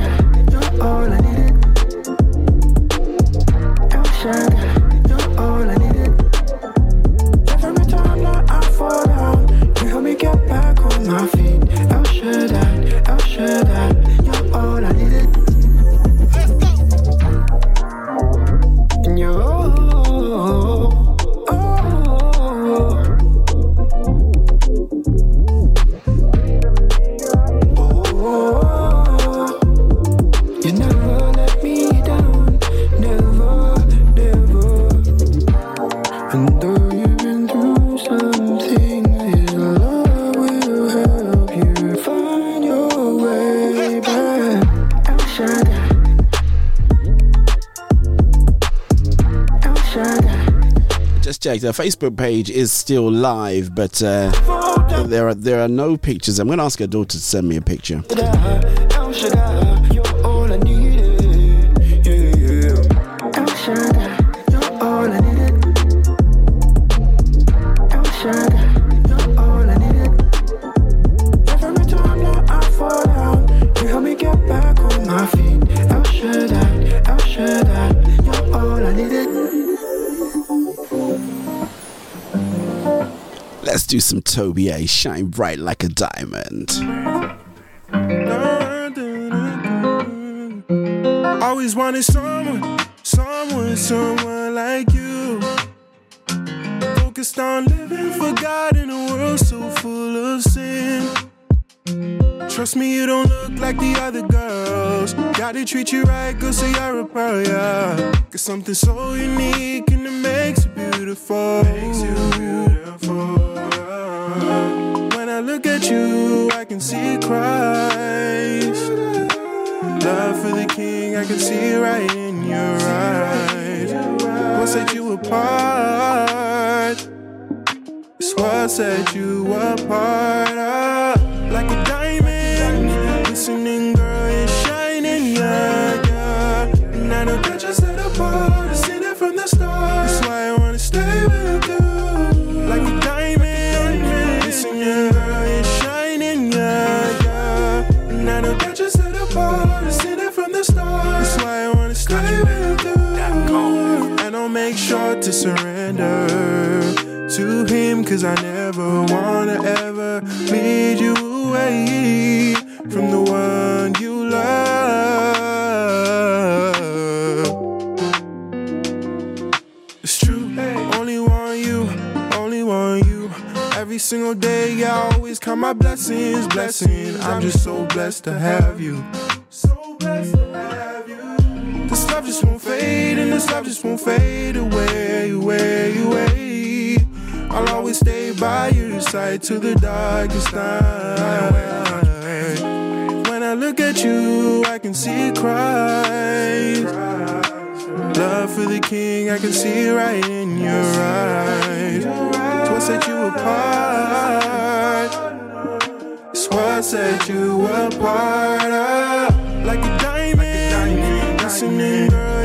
Her Facebook page is still live, but uh, there are there are no pictures. I'm going to ask her daughter to send me a picture. Some Toby A. Shine bright like a diamond. Always wanted someone, someone, someone like you. Focused on living for God in a world so full of sin. Trust me, you don't look like the other girls. Gotta treat you right, cause you're a pearl, yeah. Cause something so unique and it makes you beautiful. Makes you beautiful. When I look at you, I can see Christ. Love for the King, I can see right in your eyes. What set you apart? It's what set you apart. Sure to surrender to him Cause I never wanna ever lead you away From the one you love. It's true, only want you, only want you. Every single day, I always count my blessings, blessing I'm just so blessed to have you fade And this love just won't fade away, away, away I'll always stay by your side to the darkest night. When I look at you, I can see Christ. Love for the King, I can see right in your eyes. It's what set you apart. It's what set you apart. Ah, like a diamond, listening, girl,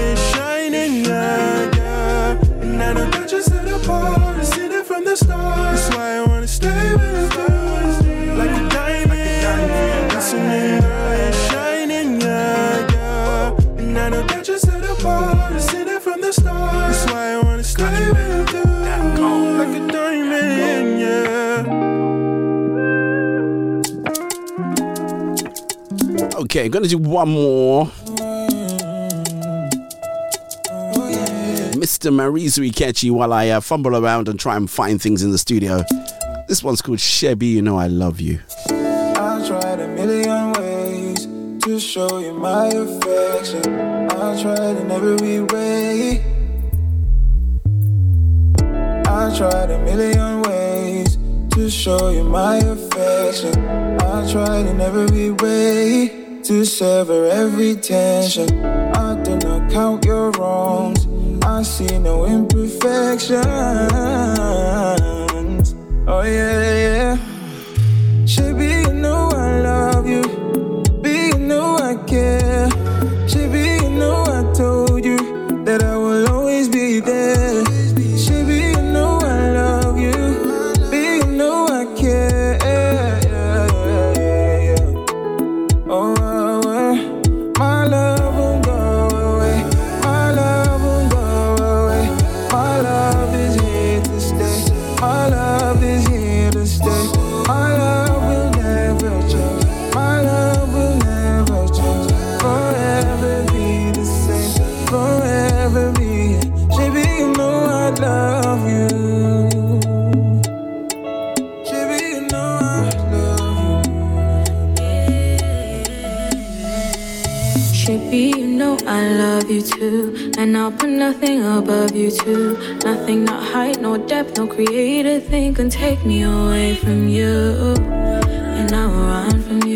Okay, gonna do one more. Mr. Marizui Catchy while I uh, fumble around and try and find things in the studio. This one's called Chebby, You Know I Love You. I tried a million ways to show you my affection. I tried in every way. I tried a million ways to show you my affection. I tried in every way to sever every tension. I do not count your wrongs. I see no imperfections. Oh yeah, yeah. Should be you know I love you. Stay. And I'll put nothing above you too. Nothing, not height, no depth, no creative thing can take me away from you. And I will run from you.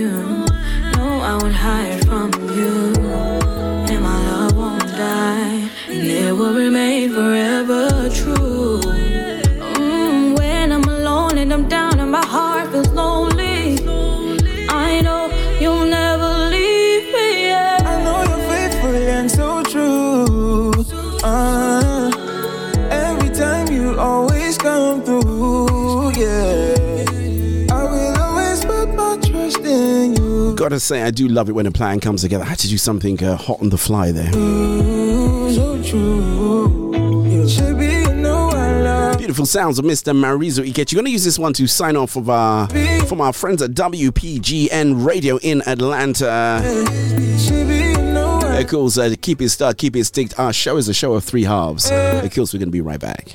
Say, I do love it when a plan comes together. I had to do something uh, hot on the fly there. Beautiful sounds of Mr. Marizo Ikechi. You're gonna use this one to sign off of our from our friends at WPGN Radio in Atlanta. Of course, uh, keep it stuck, keep it sticked. Our show is a show of three halves. Of course, we're gonna be right back.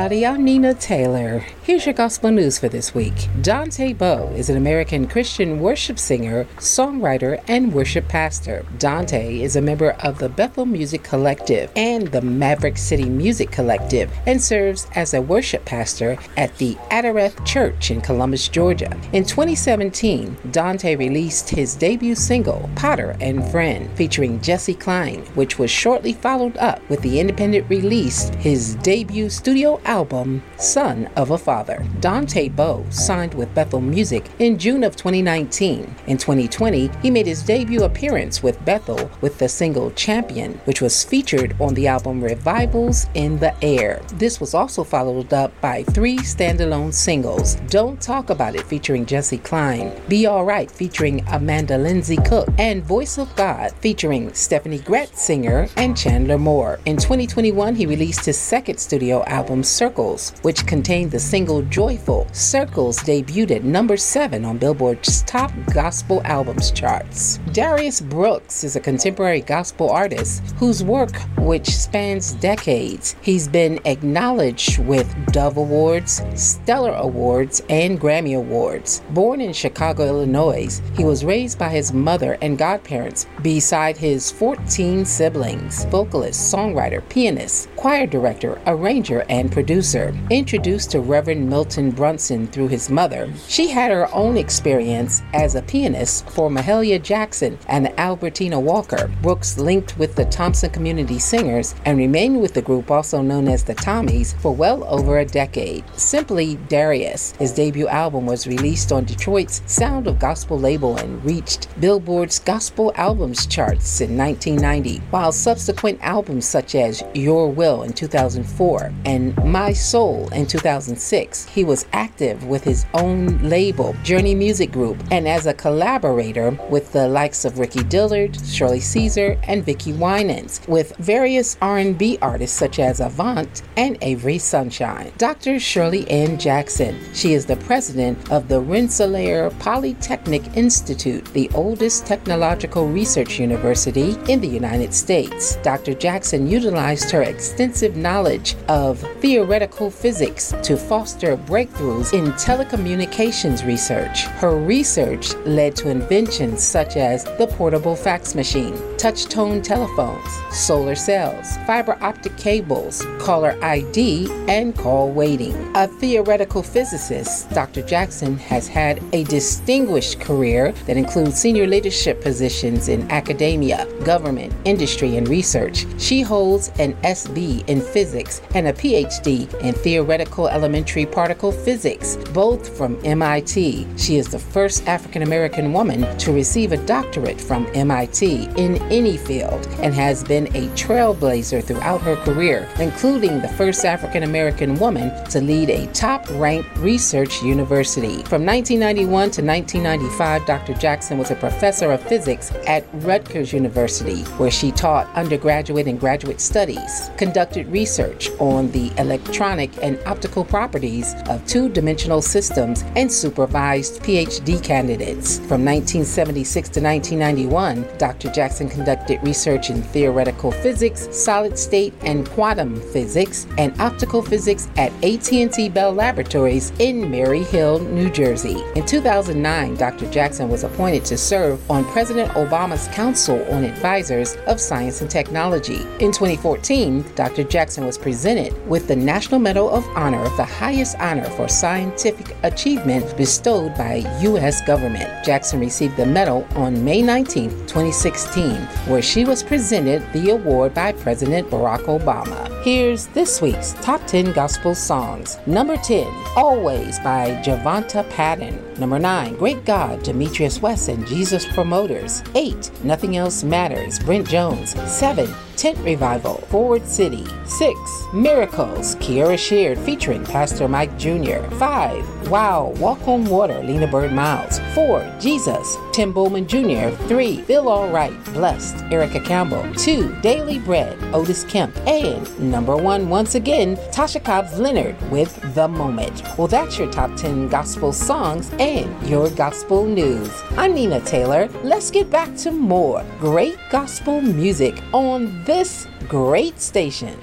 Everybody? I'm Nina Taylor. Here's your gospel news for this week. Dante Bowe is an American Christian worship singer, songwriter, and worship pastor. Dante is a member of the Bethel Music Collective and the Maverick City Music Collective and serves as a worship pastor at the Adareth Church in Columbus, Georgia. In 2017, Dante released his debut single, Potter and Friend, featuring Jesse Klein, which was shortly followed up with the independent release, his debut studio album, Son of a Father. Dante Bowe signed with Bethel Music in June of 2019. In 2020, he made his debut appearance with Bethel with the single Champion, which was featured on the album Revivals in the Air. This was also followed up by three standalone singles Don't Talk About It featuring Jesse Klein, Be Alright featuring Amanda Lindsey Cook, and Voice of God featuring Steffany Gretzinger and Chandler Moore. In 2021, he released his second studio album Circles, which contained the single Joyful. Circles debuted at number 7 on Billboard's top gospel albums charts. Darius Brooks is a contemporary gospel artist whose work, which spans decades, he's been acknowledged with Dove Awards, Stellar Awards, and Grammy Awards. Born in Chicago, Illinois, he was raised by his mother and godparents beside his 14 siblings, vocalist, songwriter, pianist, choir director, arranger, and producer. Introduced to Reverend Milton Brunson through his mother, she had her own experience as a pianist for Mahalia Jackson and Albertina Walker. Brooks linked with the Thompson Community Singers and remained with the group also known as the Tommies for well over a decade. Simply Darius, his debut album was released on Detroit's Sound of Gospel label and reached Billboard's Gospel Albums charts in 1990, while subsequent albums such as Your Will in 2004 and My Soul in 2006. He was active with his own label, Journey Music Group, and as a collaborator with the likes of Ricky Dillard, Shirley Caesar, and Vickie Winans, with various R&B artists such as Avant and Avery Sunshine. Dr. Shirley Ann Jackson. She is the president of the Rensselaer Polytechnic Institute, the oldest technological research university in the United States. Dr. Jackson utilized her extensive knowledge of theoretical physics to foster breakthroughs in telecommunications research. Her research led to inventions such as the portable fax machine, touch tone telephones, solar cells, fiber optic cables, caller ID, and call waiting. A theoretical physicist, Dr. Jackson has had a distinguished career that includes senior leadership positions in academia, government, industry, and research. She holds an SB in physics and a PhD in theoretical elementary particle physics, both from MIT. She is the first African American woman to receive a doctorate from MIT in any field and has been a trailblazer throughout her career, including the first African American woman to lead a top ranked research university. From 1991 to 1995, Dr. Jackson was a professor of physics at Rutgers University, where she taught undergraduate and graduate studies, conducted research on the electronic and optical properties of two dimensional systems, and supervised PhD candidates. From 1976 to 1991, Dr. Jackson conducted research in theoretical physics, solid state and quantum physics, and optical physics at AT&T Bell Laboratories in Murray Hill, New Jersey. In 2009, Dr. Jackson was appointed to serve on President Obama's Council on Advisors of Science and Technology. In 2014, Dr. Jackson was presented with the National Medal of Honor, the highest honor for scientific achievement bestowed by U.S. government. Jackson received the medal on May 19, 2016, where she was presented the award by President Barack Obama. Here's this week's Top 10 Gospel Songs. Number 10, Always by Javonta Patton. Number 9, Great God, Demetrius West and Jesus Promoters. 8, Nothing Else Matters, Brent Jones. 7, Tent Revival, Forward City. 6, Miracles, Kierra Sheard featuring Pastor Mike Jr. 5, Wow, Walk on Water, Lena Byrd Miles. 4, Jesus, Tim Bowman Jr. 3, Feel Alright, Blessed, Erica Campbell. 2, Daily Bread, Otis Kemp. And number 1, once again, Tasha Cobbs Leonard with The Moment. Well, that's your top 10 gospel songs and your gospel news. I'm Nina Taylor. Let's get back to more great gospel music on this great station.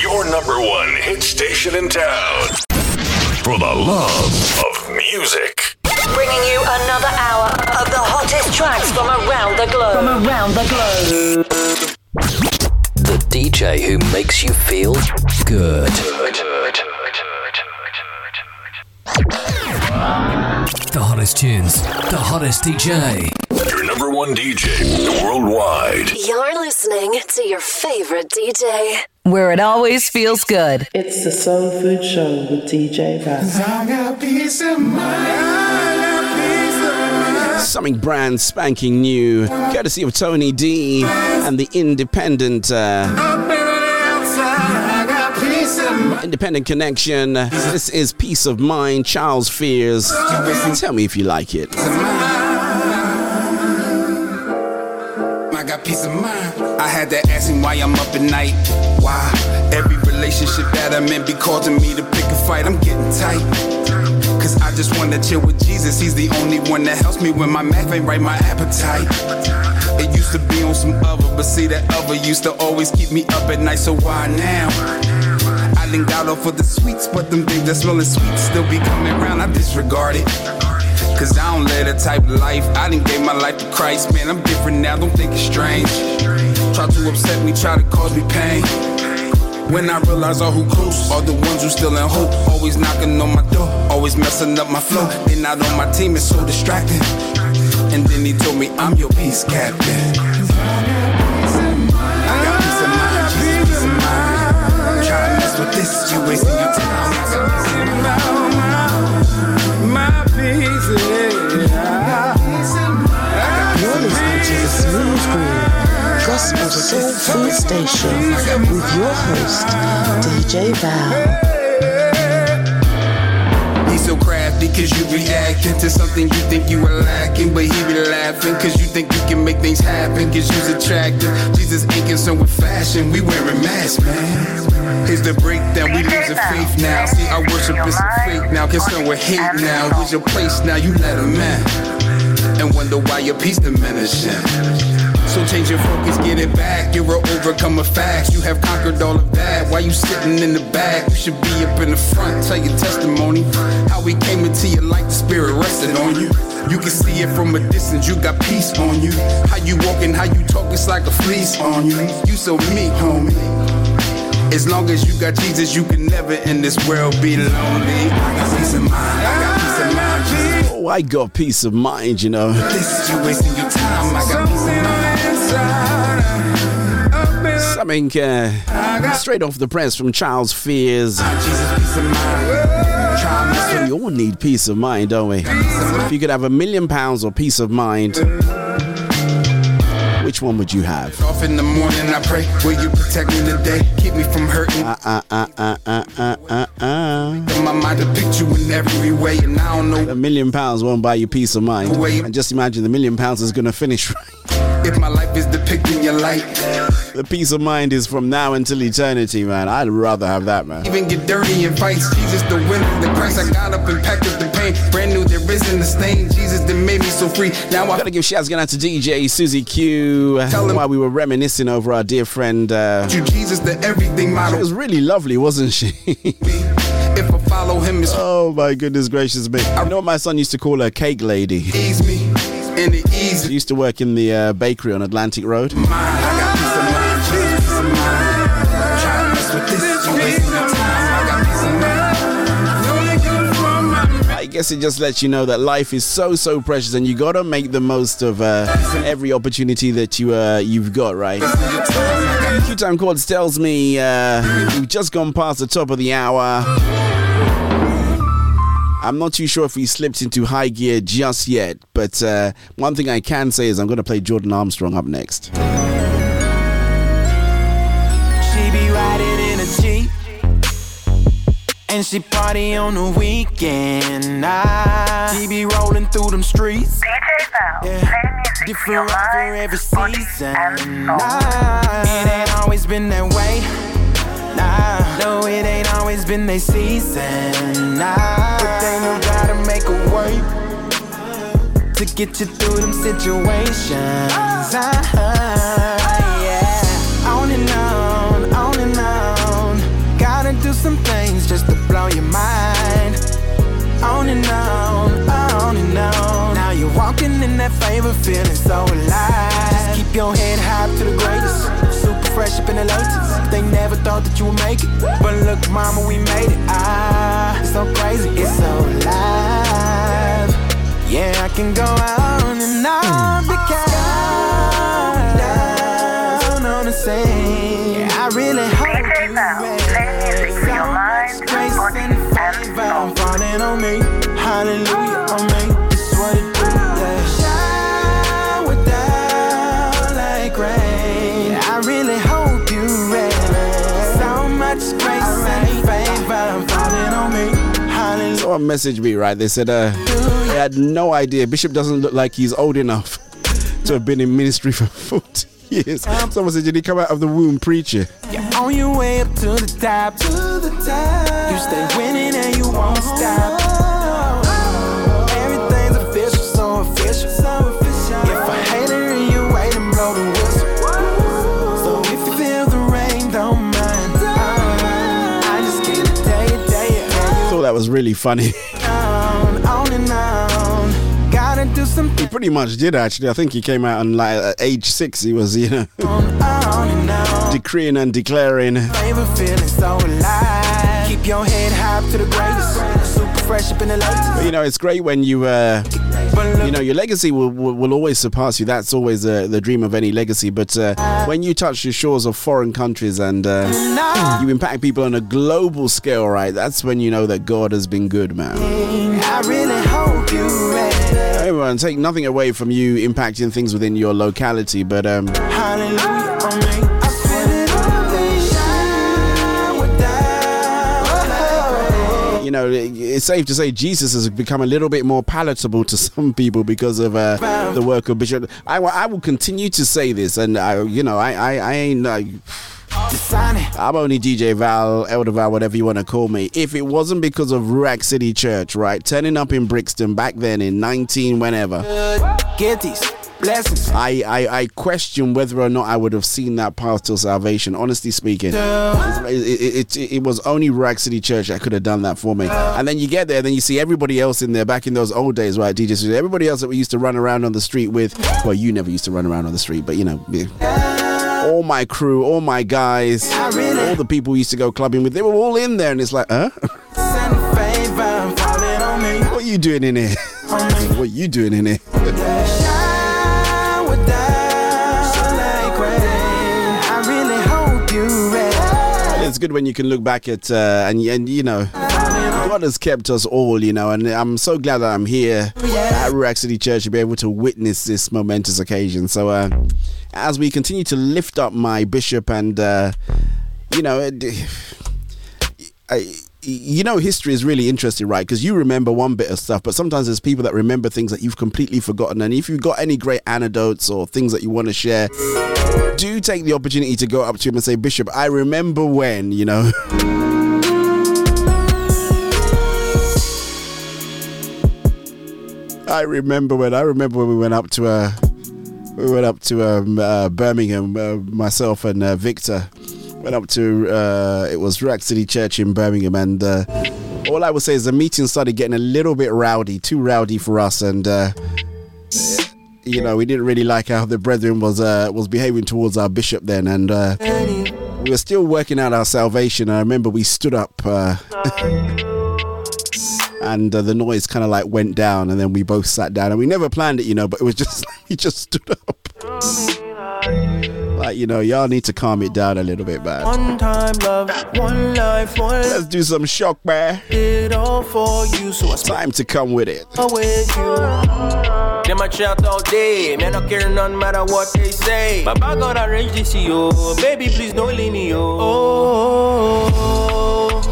Your number one hit station in town. For the love of music. Bringing you another hour of the hottest tracks from around the globe. From around the globe. The DJ who makes you feel good. The hottest tunes, the hottest DJ. Your number one DJ worldwide. You're listening to your favorite DJ. Where it always feels good. It's the Soul Food Show with DJ Val. I got peace of mind. Something brand spanking new, courtesy of Tony D and the Independent uh, Independent Connection. This is Peace of Mind, Charles Fears. Tell me if you like it. I got peace of mind. I had to ask him why I'm up at night. Why? Every relationship that I'm in be causing me to pick a fight. I'm getting tight. Cause I just wanna chill with Jesus. He's the only one that helps me when my math ain't right, my appetite. It used to be on some other, but see that other used to always keep me up at night. So why now? I done got off for the sweets, but them things that smelling sweet still be coming around. I disregard it. Cause I don't live that type of life. I done gave my life to Christ, man. I'm different now, don't think it's strange. Try to upset me, try to cause me pain. When I realize all who close are the ones who still in hope. Always knocking on my door, always messing up my flow. They not on my team, it's so distracting. And then he told me, I'm your peace captain. Wasting your time. To the Smooth Groove Gospel Soul Food Station with your host, DJ Val. Cause you reacting to something you think you are lacking. But he be laughing cause you think you can make things happen cause you's attractive. Jesus ain't concerned with fashion, we wearing masks, man. Here's the breakdown, we losing faith now. See, our worship is a fake now, concerned with hate now. Where's your place now? You let him in. And wonder why your peace diminishing. So change your focus, get it back. You're an overcomer facts. You have conquered all of that. Why you sitting in the back? You should be up in the front. Tell your testimony. How we came into your life, the spirit rested on you. You can see it from a distance, you got peace on you. How you walking, how you talk, it's like a fleece on you. You so meek, homie. As long as you got Jesus, you can never in this world be lonely. I got peace of mind, I got peace of mind. Jesus. Oh, I got peace of mind, you know. This is you wasting your time, I got peace of mind. Something uh, straight off the press from Charles Fears. We all need peace of mind, don't we? If you could have a million pounds or peace of mind, which one would you have? Off in the morning, I pray. Will you protect me today? Keep me from hurting. Uh uh uh uh uh uh uh uh. In my mind, you in every way, and I don't know. A million pounds won't buy you peace of mind. And just imagine the million pounds is gonna finish right. If my life is depicting your light, The peace of mind is from now until eternity, man. I'd rather have that, man. even get dirty in fights. Jesus, the winner, the Christ. I got up and packed up the pain. Brand new, there isn't a stain. Jesus, that made me so free. Now I Gotta give shouts going out to DJ Susie Q while we were reminiscing over our dear friend. Uh, Jesus, the everything she was really lovely, wasn't she? If I follow him, it's oh my goodness gracious me! You know what my son used to call her, cake lady. ease me, and it ease She used to work in the uh, bakery on Atlantic Road. mine. Guess it just lets you know that life is so so precious, and you gotta make the most of uh, every opportunity that you uh, you've got, right? Q Time Chords tells me uh, we've just gone past the top of the hour. I'm not too sure if he slipped into high gear just yet, but uh, one thing I can say is I'm going to play Jordan Armstrong up next. And she party on the weekend. Ah, she be rolling through them streets. Yeah. Different for every season. Nah, it ain't always been that way. Nah, no, it ain't always been their season. Nah, but they know gotta make a way to get you through them situations. Ah, walking in that favor, feeling so alive. Just keep your head high to the greatest. Super fresh up in the latest. They never thought that you would make it. But look, mama, we made it. Ah, it's so crazy, it's so live. Yeah, I can go on and on because down on the scene. Yeah, I really hope you ready. So much grace and favor falling on me. Hallelujah Someone messaged me, right? They said uh, they had no idea. Bishop doesn't look like he's old enough to have been in ministry for 40 years. Someone said, Did he come out of the womb preaching? You're on your way up to the top. To the top. You stay winning and you won't stop. Was really funny. he pretty much did actually. I think he came out on like at age six. He was, you know, and decreeing and declaring. Keep your head high to the. Fresh up in the. You know, it's great when you, uh, you know, your legacy will, will, will always surpass you. That's always uh, the dream of any legacy. But uh, when you touch the shores of foreign countries and uh, you impact people on a global scale, right? That's when you know that God has been good, man. I really hope you ready. Everyone, take nothing away from you impacting things within your locality, but um, you know, it's safe to say Jesus has become a little bit more palatable to some people because of uh, the work of Bishop. I, I will continue to say this, and I, you know, I, I, I ain't. Uh, I'm only DJ Val, Elder Val, whatever you want to call me. If it wasn't because of Ruach City Church, right, turning up in Brixton back then in 19 whenever, Get these blessings. I, I, I question whether or not I would have seen that path to salvation. Honestly speaking, it, it, it, it was only Ruach City Church that could have done that for me. And then you get there, then you see everybody else in there back in those old days, right? DJs, everybody else that we used to run around on the street with. Well, you never used to run around on the street, but you know, yeah. all my crew, all my guys, all the people we used to go clubbing with, they were all in there, and it's like, huh? What are you doing in here? what are you doing in here? Good when you can look back at uh, and and you know God has kept us all, you know, and I'm so glad that I'm here at Ruach City Church to be able to witness this momentous occasion. So uh, as we continue to lift up my bishop and uh, you know, I, you know, history is really interesting, right? Because you remember one bit of stuff, but sometimes there's people that remember things that you've completely forgotten. And if you've got any great anecdotes or things that you want to share, do take the opportunity to go up to him and say, Bishop, I remember when, you know. I remember when I remember when we went up to uh, we went up to um, uh, Birmingham. Uh, myself and uh, Victor went up to uh, it was Ruach City Church in Birmingham, and uh, all I would say is the meeting started getting a little bit rowdy, too rowdy for us, and uh, you know we didn't really like how the brethren was uh, was behaving towards our bishop then, and uh, we were still working out our salvation. I remember we stood up. Uh, and the noise kind of like went down and then we both sat down and we never planned it you know but it was just we just stood up like you know y'all need to calm it down a little bit man One time love, one life, one let's do some shock man it all for you. So I time to come with it spent with you. Them a chat all day, man, I care none matter what they say. But I got arrange this yo, baby, please don't leave me yo. Oh,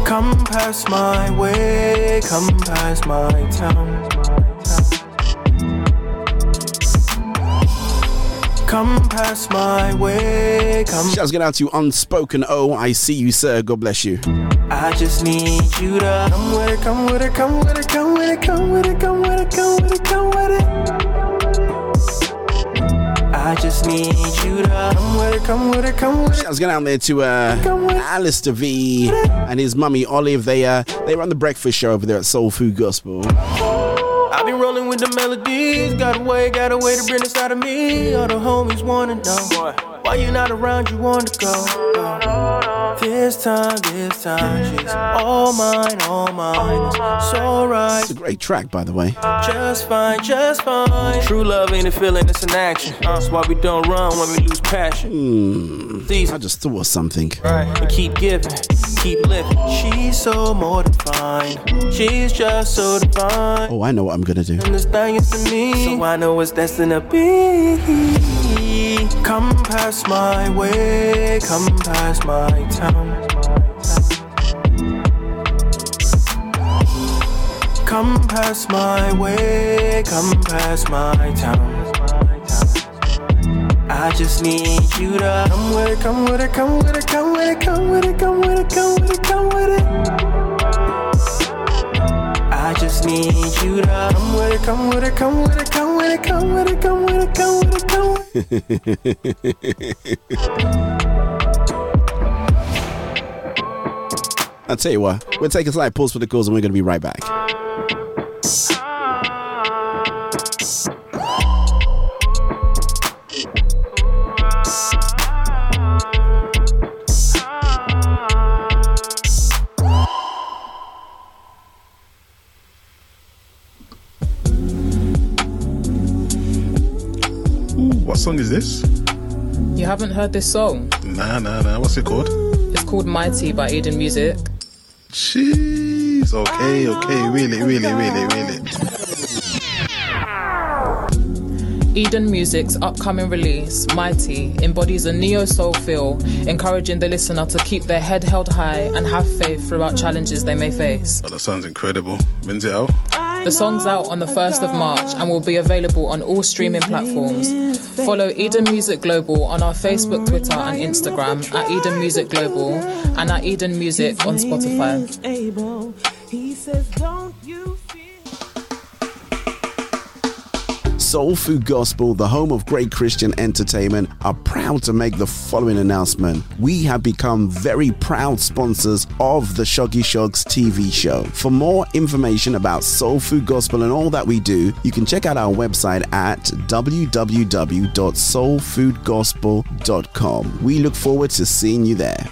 come past my way, come past my town. Come past my way, come. Shouts get out to Unspoken O. I see you, sir. God bless you. I just need you to come with it, come with it, come with it, come with it, come with it, come with it, come with it, come with it. I just need you to come with it, come with it, come with it. Shouts get out there to uh, Alistair V and his mummy Olive. They uh, they run the breakfast show over there at Soul Food Gospel. I've been rolling with the melodies, got a way, got a way to bring this out of me. All the homies wanna know why you not around, you want to go. This time, this time, she's all mine, all mine. It's so right. It's a great track, by the way. Just fine, just fine. True love ain't a feeling, it's an action. That's why we don't run when we lose passion. Hmm. I just thought of something. Right. And keep giving, keep living. She's so more than fine. She's just so divine. Oh, I know what I'm gonna do. And thing is to me, so I know it's destined to be. Come past my way, come past my town. Come past my way, come past my town. I just need you to come with it, come with it, come with it, come with it, come with it, come with it, come with it, come with it. I just need you to come with it, come with it, come with it, come with it, come with it, come with it, come with it, come with it. I'll tell you what, we'll take a slight pause for the calls and we're going to be right back. Song is this? You haven't heard this song? Nah, nah, nah. What's it called? It's called Mighty by Eden Music. Jeez. Okay, okay. Really, really, really, really. Eden Music's upcoming release, Mighty, embodies a neo soul feel, encouraging the listener to keep their head held high and have faith throughout challenges they may face. Oh, that sounds incredible. When's it out? The song's out on the 1st of March and will be available on all streaming platforms. Follow Eden Music Global on our Facebook, Twitter, and Instagram at Eden Music Global and at Eden Music on Spotify. Soul Food Gospel, the home of great Christian entertainment, are proud to make the following announcement. We have become very proud sponsors of the Shoggy Shogs TV show. For more information about Soul Food Gospel and all that we do, you can check out our website at www.soulfoodgospel.com. We look forward to seeing you there.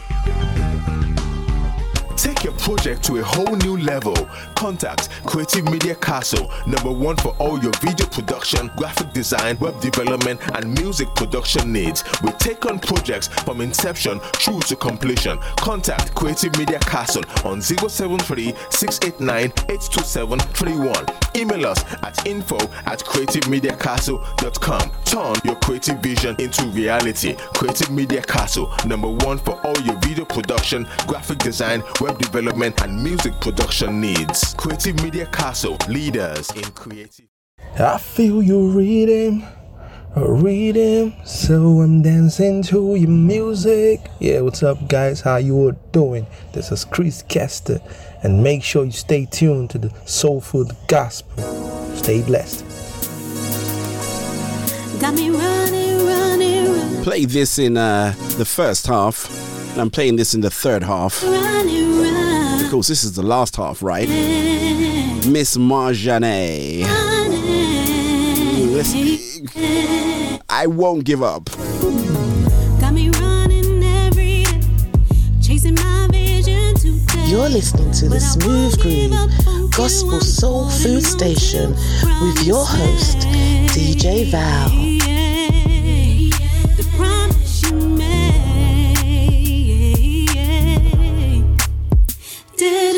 Take your project to a whole new level. Contact Creative Media Castle, number one for all your video production, graphic design, web development, and music production needs. We take on projects from inception through to completion. Contact Creative Media Castle on 073 689 82731. Email us at info at creativemediacastle.com. Turn your creative vision into reality. Creative Media Castle, number one for all your video production, graphic design, web development, and music production needs. Creative Media Castle, leaders in creative. I feel you reading, reading, so I'm dancing to your music. Yeah, what's up, guys? How you all doing? This is Chris Kester, and make sure you stay tuned to the Soul Food Gospel. Stay blessed. Got me running, running, running, Play this in uh, the first half, and I'm playing this in the third half. running, running. Of course, this is the last half, right? Miss Marjane. Listen, I won't give up. Got me running every day, chasing my vision today. You're listening to the Smooth Groove Gospel Soul Food Station with your host, DJ Val. Did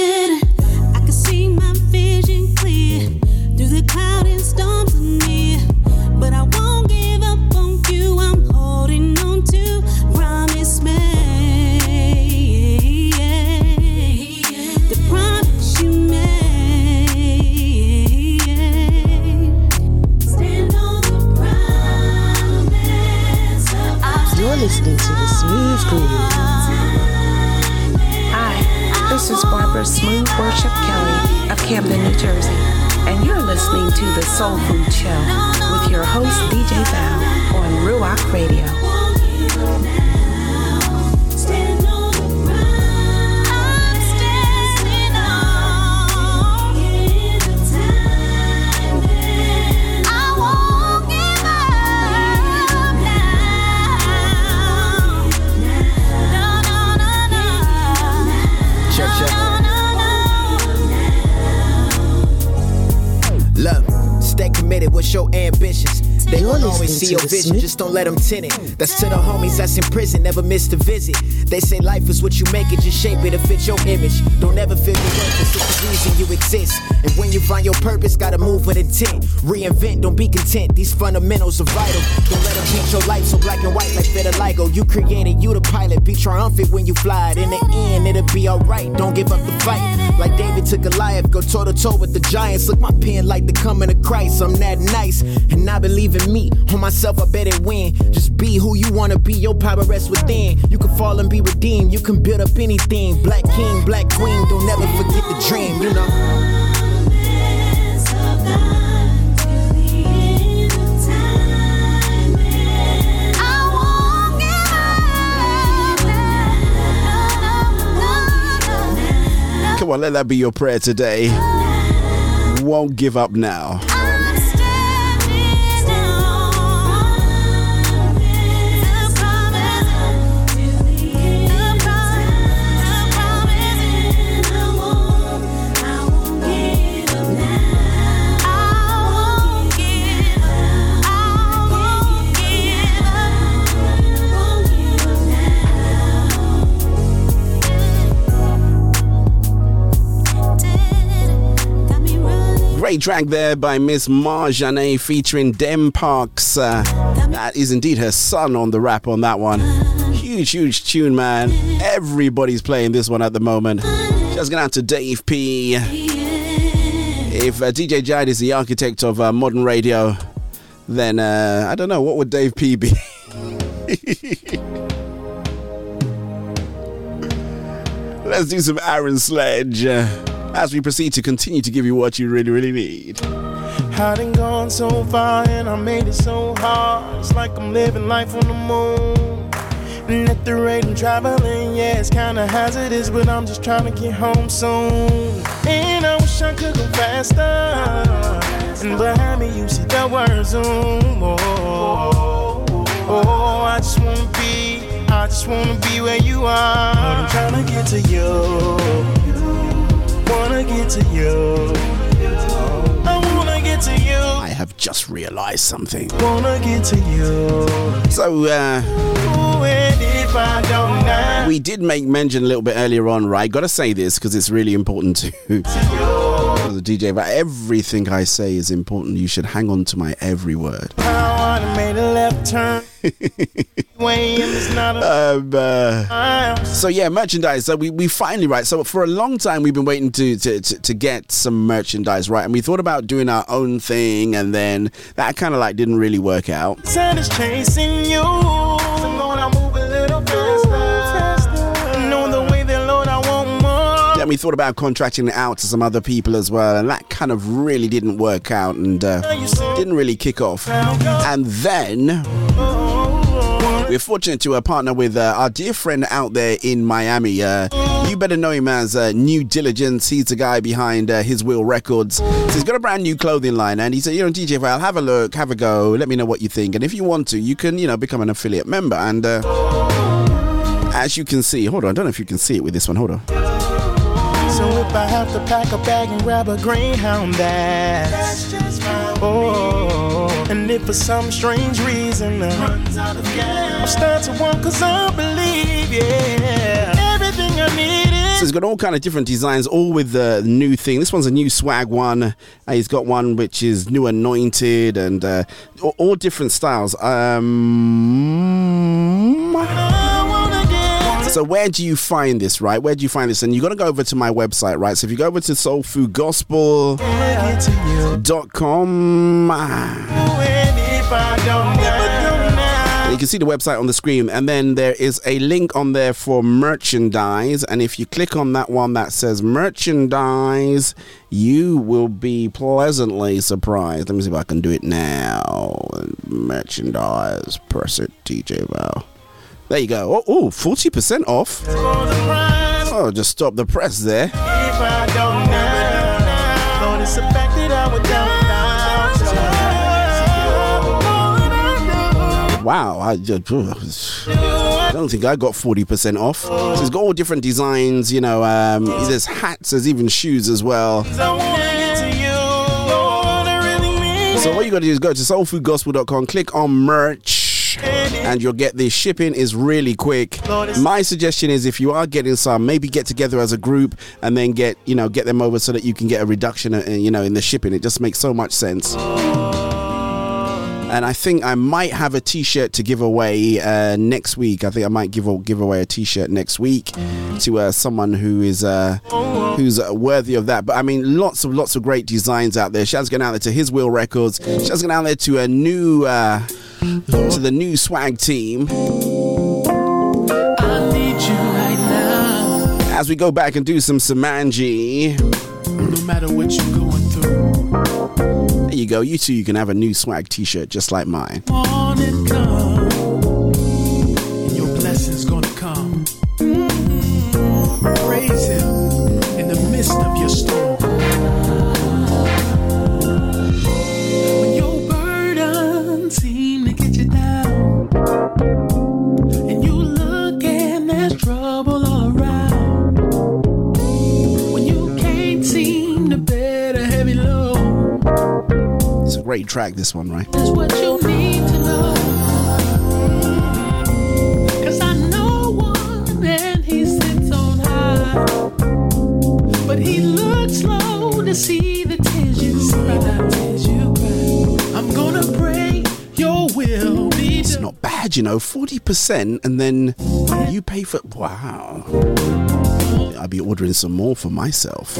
always listening see to your the vision, just don't let them tint it. That's to the homies that's in prison, never missed a visit. They say life is what you make it, just shape it to fit your image. Don't ever feel your worth, it's the reason you exist. And when you find your purpose, gotta move with intent. Reinvent, don't be content. These fundamentals are vital. Don't let them paint your life so black and white like vitiligo. You created, you the pilot. Be triumphant when you fly it. In the end, it'll be alright. Don't give up the fight. Like David took Goliath, go toe to toe with the giants. Look, my pen like the coming of Christ. I'm that nice, and I believe in me. On myself, I bet it win. Just be who you wanna be. Your power rests within. You can fall and be redeemed. You can build up anything. Black king, black queen. Don't ever forget the dream. You know. On, let that be your prayer today. Won't give up now. Great track there by Miss Marjanay featuring Dem Parks. Uh, that is indeed her son on the rap on that one. Huge, huge tune, man. Everybody's playing this one at the moment. Just going out to Dave P. If uh, DJ Jade is the architect of uh, modern radio, then uh, I don't know, what would Dave P be? Let's do some Aaron Sledge as we proceed to continue to give you what you really, really need. Hadn't gone so far and I made it so hard. It's like I'm living life on the moon. And at the rate I'm traveling, yeah, it's kinda hazardous, but I'm just trying to get home soon. And I wish I could go faster. And behind me, you see the word Zoom. Oh, oh, I just wanna be, I just wanna be where you are. But I'm trying to get to you. Wanna get to you. I wanna get to you. I have just realized something. Wanna get to you. So, uh, And if I don't know. we did make mention a little bit earlier on, right? Gotta say this because it's really important to the DJ, but everything I say is important. You should hang on to my every word. How I made a left turn. Way and it's not a. Um, uh, so yeah, merchandise. So we, we finally right. So for a long time we've been waiting to, to to to get some merchandise right, and we thought about doing our own thing, and then that kind of like didn't really work out. Then we thought about contracting it out to some other people as well, and that kind of really didn't work out and uh, didn't really kick off. And then we're fortunate to uh, partner with uh, our dear friend out there in Miami. Uh, you better know him as uh, New Diligence. He's the guy behind uh, His Will Records. So he's got a brand new clothing line, and he said, you know, DJ Val, have a look, have a go, let me know what you think, and if you want to, you can, you know, become an affiliate member. And uh, as you can see, hold on, I don't know if you can see it with this one. Hold on. So I have to pack a bag and grab a Greyhound, that's just fine. Oh, and if for some strange reason uh, runs out of gas, I'll start to walk 'cause I believe, yeah, everything I need is. So he's got all kind of different designs, all with the new thing. This one's a new swag one. Uh, he's got one which is new anointed and uh, all, all different styles. Um, so where do you find this, right? Where do you find this? And you got to go over to my website, right? So if you go over to soulfoodgospel.com, ah. you can see the website on the screen, and then there is a link on there for merchandise. And if you click on that one that says merchandise, you will be pleasantly surprised. Let me see if I can do it now. Merchandise, press it, DJ Val. There you go. Oh, oh 40% off. Oh, just stop the press there. If I don't know, Lord, it's the fact that I would down, Wow, I just I don't think I got 40% off. So it's got all different designs, you know, um, there's hats, there's even shoes as well. So all you got to do is go to soulfoodgospel.com, click on merch, and you'll get this. Shipping is really quick. My suggestion is if you are getting some, maybe get together as a group and then get, you know, get them over so that you can get a reduction, uh, you know, in the shipping. It just makes so much sense. And I think I might have a T-shirt to give away uh, next week. I think I might give give away a T-shirt next week to uh, someone who is uh, who's uh, worthy of that. But I mean, lots of lots of great designs out there. Shouts going out there to His Will Records. Shouts going out there to a new uh, to the new swag team. I need you right now. As we go back and do some Samanji. No matter what you're going through. There you go. You too. You can have a new swag T-shirt just like mine. Morning come, and your blessings gonna come. Mm-hmm. Praise Him in the midst of your storm. great track, this one, right? But what you need to know. It's not bad, you know, 40% and then you pay for. Wow. I'll be ordering some more for myself.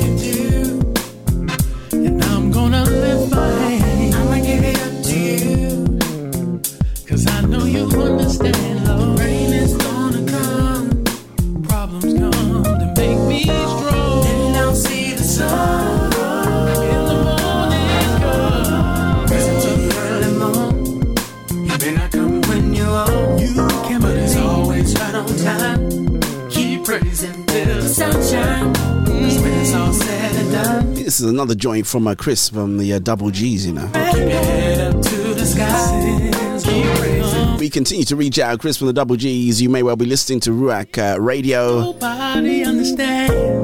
Another joint from uh, Chris from the uh, Double G's, you know. Keep your head up to the sky. Keep praising. We continue to reach out, Chris from the Double G's. You may well be listening to Ruach uh, Radio.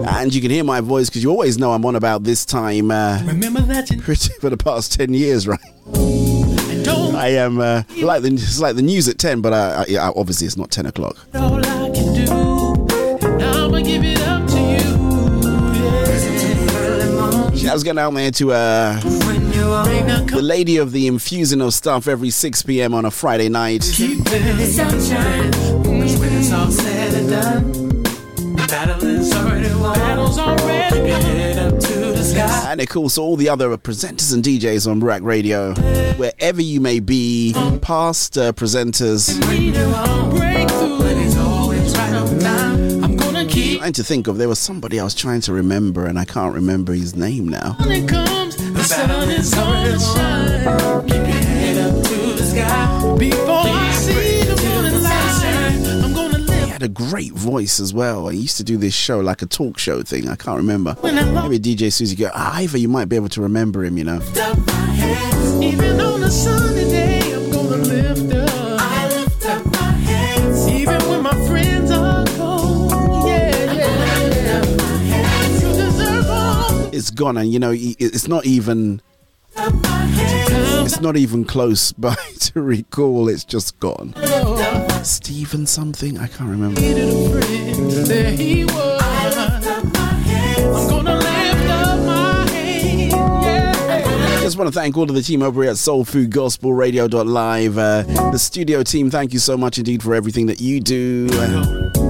And you can hear my voice because you always know I'm on about this time uh, Remember that for the past 10 years, right? I am uh, like the it's like the news at 10, but uh, yeah, obviously it's not 10 o'clock. Yeah. Shouts going out there to uh, the lady of the infusing of stuff every 6 p.m. on a Friday night. And of course, all the other presenters and DJs on Ruach Radio, wherever you may be, past uh, presenters. Trying to think of, there was somebody I was trying to remember, and I can't remember his name now. comes. The sun is gonna shine. Keep your head up to the sky. Before I see the morning light, I'm gonna live. He had a great voice as well. I used to do this show, like a talk show thing. I can't remember. Maybe DJ Susie go, ah, Ivor, you might be able to remember him, you know. It's gone, and you know, it's not even. It's not even close by to recall. It's just gone. Stephen something I can't remember. There he was. I'm gonna lift up my hands. Yeah. Just want to thank all of the team over here at Soul Food Gospel Radio.live. Uh, the studio team, thank you so much indeed for everything that you do. Uh,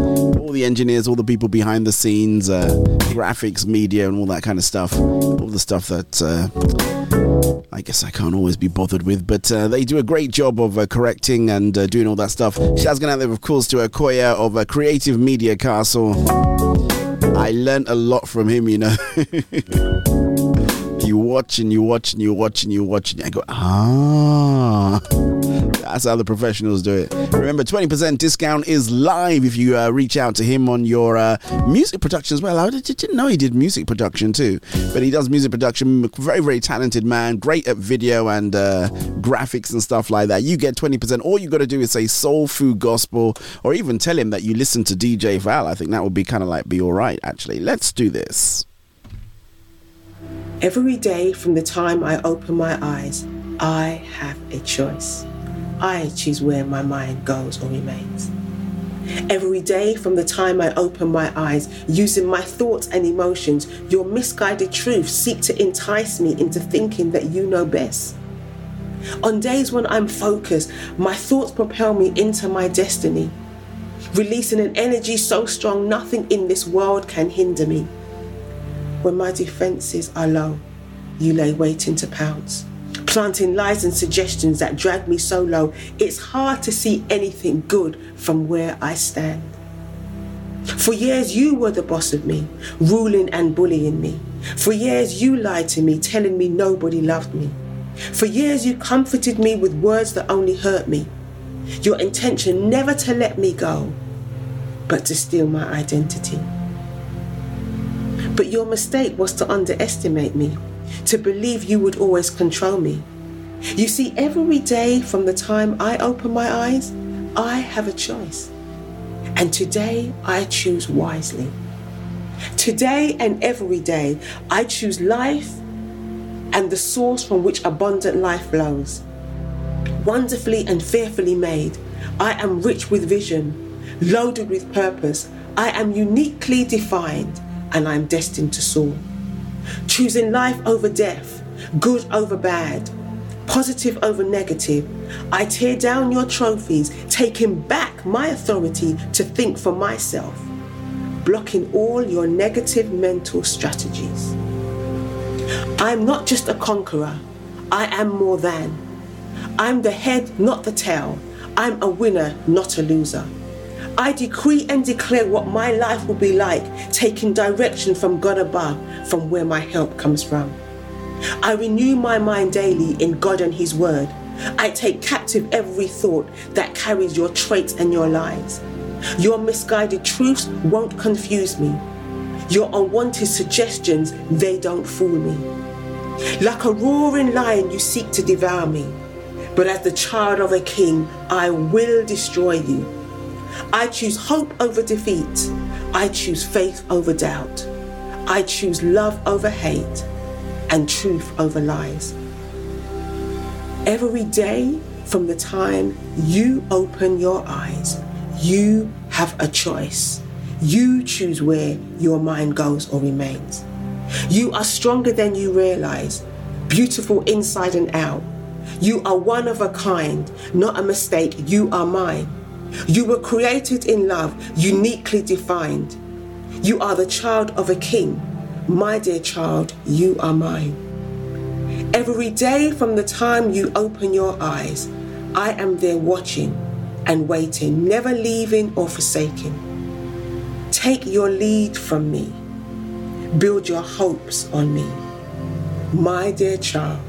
all the engineers, all the people behind the scenes, uh, graphics, media, and all that kind of stuff. All the stuff that uh, I guess I can't always be bothered with, but uh, they do a great job of uh, correcting and uh, doing all that stuff. Shouts going out there, of course, to Akoya of uh, Creative Media Castle. I learnt a lot from him, you know. you watch you watch and you watch and you watch and I go, ah. That's how the professionals do it. Remember, 20% discount is live if you uh, reach out to him on your uh, music production as well. I did- didn't know he did music production too, but he does music production. Very, very talented man. Great at video and uh, graphics and stuff like that. You get 20%. All you got to do is say Soul Food Gospel or even tell him that you listen to DJ Val. I think that would be kind of like be all right, actually. Let's do this. Every day from the time I open my eyes, I have a choice. I choose where my mind goes or remains. Every day from the time I open my eyes, using my thoughts and emotions, your misguided truths seek to entice me into thinking that you know best. On days when I'm focused, my thoughts propel me into my destiny, releasing an energy so strong nothing in this world can hinder me. When my defenses are low, you lay waiting to pounce, planting lies and suggestions that drag me so low, it's hard to see anything good from where I stand. For years, you were the boss of me, ruling and bullying me. For years, you lied to me, telling me nobody loved me. For years, you comforted me with words that only hurt me. Your intention never to let me go, but to steal my identity. But your mistake was to underestimate me, to believe you would always control me. You see, every day from the time I open my eyes, I have a choice. And today I choose wisely. Today and every day, I choose life and the source from which abundant life flows. Wonderfully and fearfully made, I am rich with vision, loaded with purpose. I am uniquely defined, and I'm destined to soar. Choosing life over death, good over bad, positive over negative. I tear down your trophies, taking back my authority to think for myself, blocking all your negative mental strategies. I'm not just a conqueror, I am more than. I'm the head, not the tail. I'm a winner, not a loser. I decree and declare what my life will be like, taking direction from God above, from where my help comes from. I renew my mind daily in God and His Word. I take captive every thought that carries your traits and your lies. Your misguided truths won't confuse me. Your unwanted suggestions, they don't fool me. Like a roaring lion, you seek to devour me. But as the child of a king, I will destroy you. I choose hope over defeat. I choose faith over doubt. I choose love over hate and truth over lies. Every day from the time you open your eyes, you have a choice. You choose where your mind goes or remains. You are stronger than you realize, beautiful inside and out. You are one of a kind, not a mistake. You are mine. You were created in love, uniquely defined. You are the child of a king. My dear child, you are mine. Every day from the time you open your eyes, I am there watching and waiting, never leaving or forsaking. Take your lead from me. Build your hopes on me. My dear child,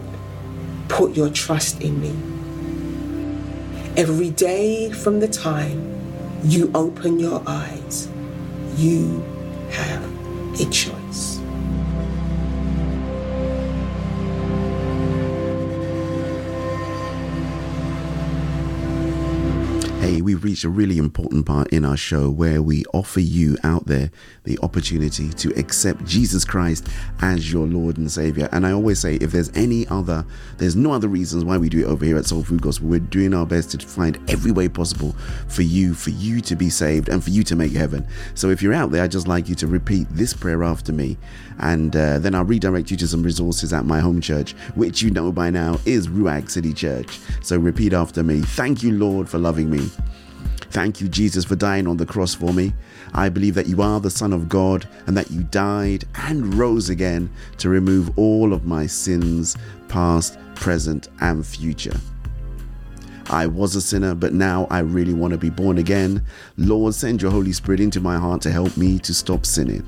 put your trust in me. Every day from the time you open your eyes, you have a choice. We've reached a really important part in our show where we offer you out there the opportunity to accept Jesus Christ as your Lord and Savior. And I always say, if there's any other, there's no other reasons why we do it over here at Soul Food Gospel. We're doing our best to find every way possible for you, for you to be saved and for you to make heaven. So if you're out there, I'd just like you to repeat this prayer after me. And uh, then I'll redirect you to some resources at my home church, which you know by now is Ruach City Church. So repeat after me. Thank you, Lord, for loving me. Thank you, Jesus, for dying on the cross for me. I believe that you are the Son of God and that you died and rose again to remove all of my sins, past, present, and future. I was a sinner, but now I really want to be born again. Lord, send your Holy Spirit into my heart to help me to stop sinning.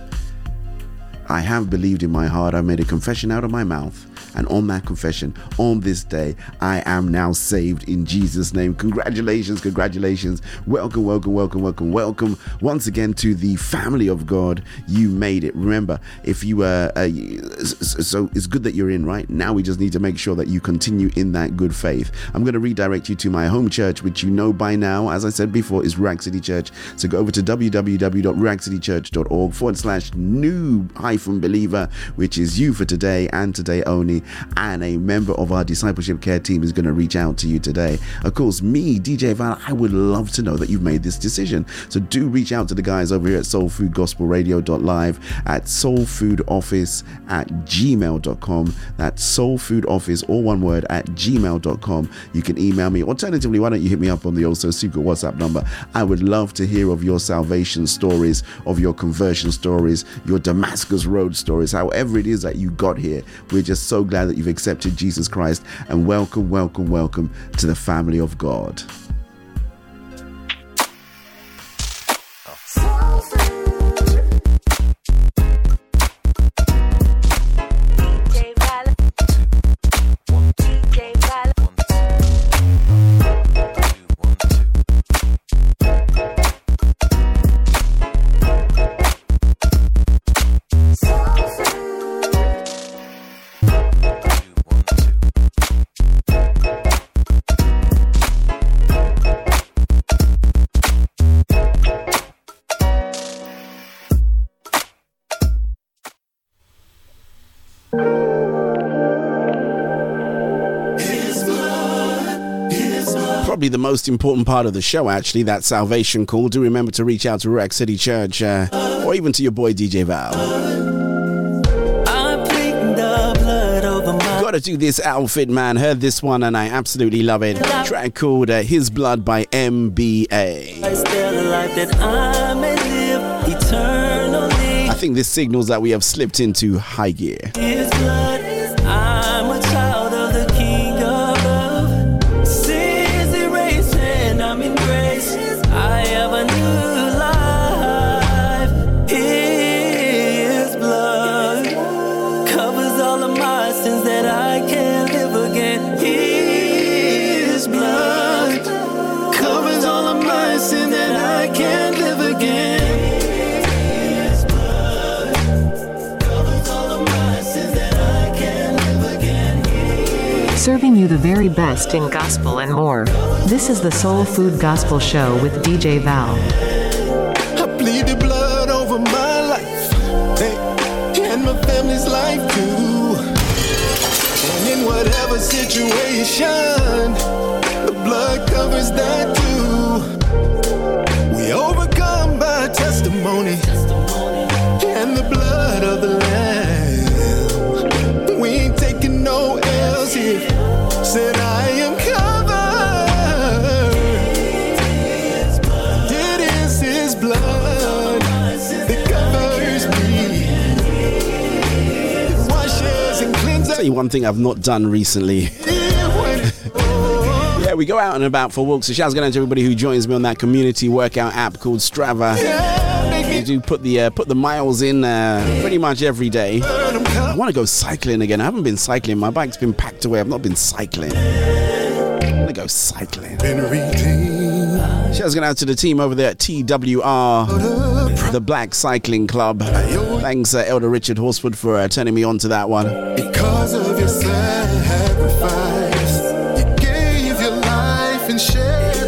I have believed in my heart, I made a confession out of my mouth. And on that confession, on this day, I am now saved in Jesus' name. Congratulations, congratulations. Welcome, welcome, welcome, welcome, welcome once again to the family of God. You made it. Remember, if you were, uh, so it's good that you're in, right? Now we just need to make sure that you continue in that good faith. I'm going to redirect you to my home church, which you know by now, as I said before, is Ruach City Church. So go over to www.ruachcitychurch.org forward slash new hyphen believer, which is you for today and today only and a member of our discipleship care team is going to reach out to you today. Of course, me, DJ Val, I would love to know that you've made this decision. So do reach out to the guys over here at soulfoodgospelradio.live, at soulfoodoffice at gmail.com. That's soulfoodoffice, all one word, at gmail.com. You can email me. Alternatively, why don't you hit me up on the also secret WhatsApp number? I would love to hear of your salvation stories, of your conversion stories, your Damascus Road stories, however it is that you got here. We're just so glad that you've accepted Jesus Christ and welcome, welcome, welcome to the family of God. Most important part of the show, actually, that salvation call. Do remember to reach out to Ruach City Church uh, or even to your boy DJ Val. Got Gotta do this outfit, man. Heard this one and I absolutely love it. Track called uh, His Blood by MBA. I think this signals that we have slipped into high gear. You the very best in gospel and more. This is the Soul Food Gospel Show with DJ Val. I the blood over my life and my family's life too. And in whatever situation, cleanses. Tell you one thing I've not done recently. yeah, we go out and about for walks. So shouts going out to everybody who joins me on that community workout app called Strava. We do put the uh, put the miles in uh, pretty much every day. I want to go cycling again. I haven't been cycling. My bike's been packed away. I've not been cycling. I'm gonna go cycling. Shouts going out to the team over there at TWR, the Black Cycling Club. Thanks, uh, Elder Richard Horsford, for uh, turning me on to that one. Because of your sacrifice, you gave your life and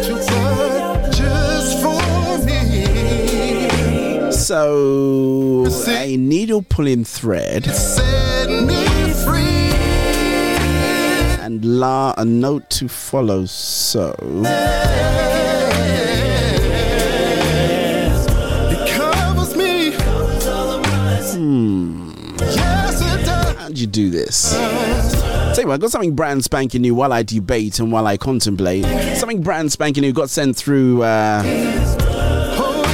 your blood just for me. So, a needle pulling thread Set me free. and la a note to follow. So, you do this? Tell you what, I got something brand spanking new while I debate and while I contemplate. Something brand spanking new got sent through uh,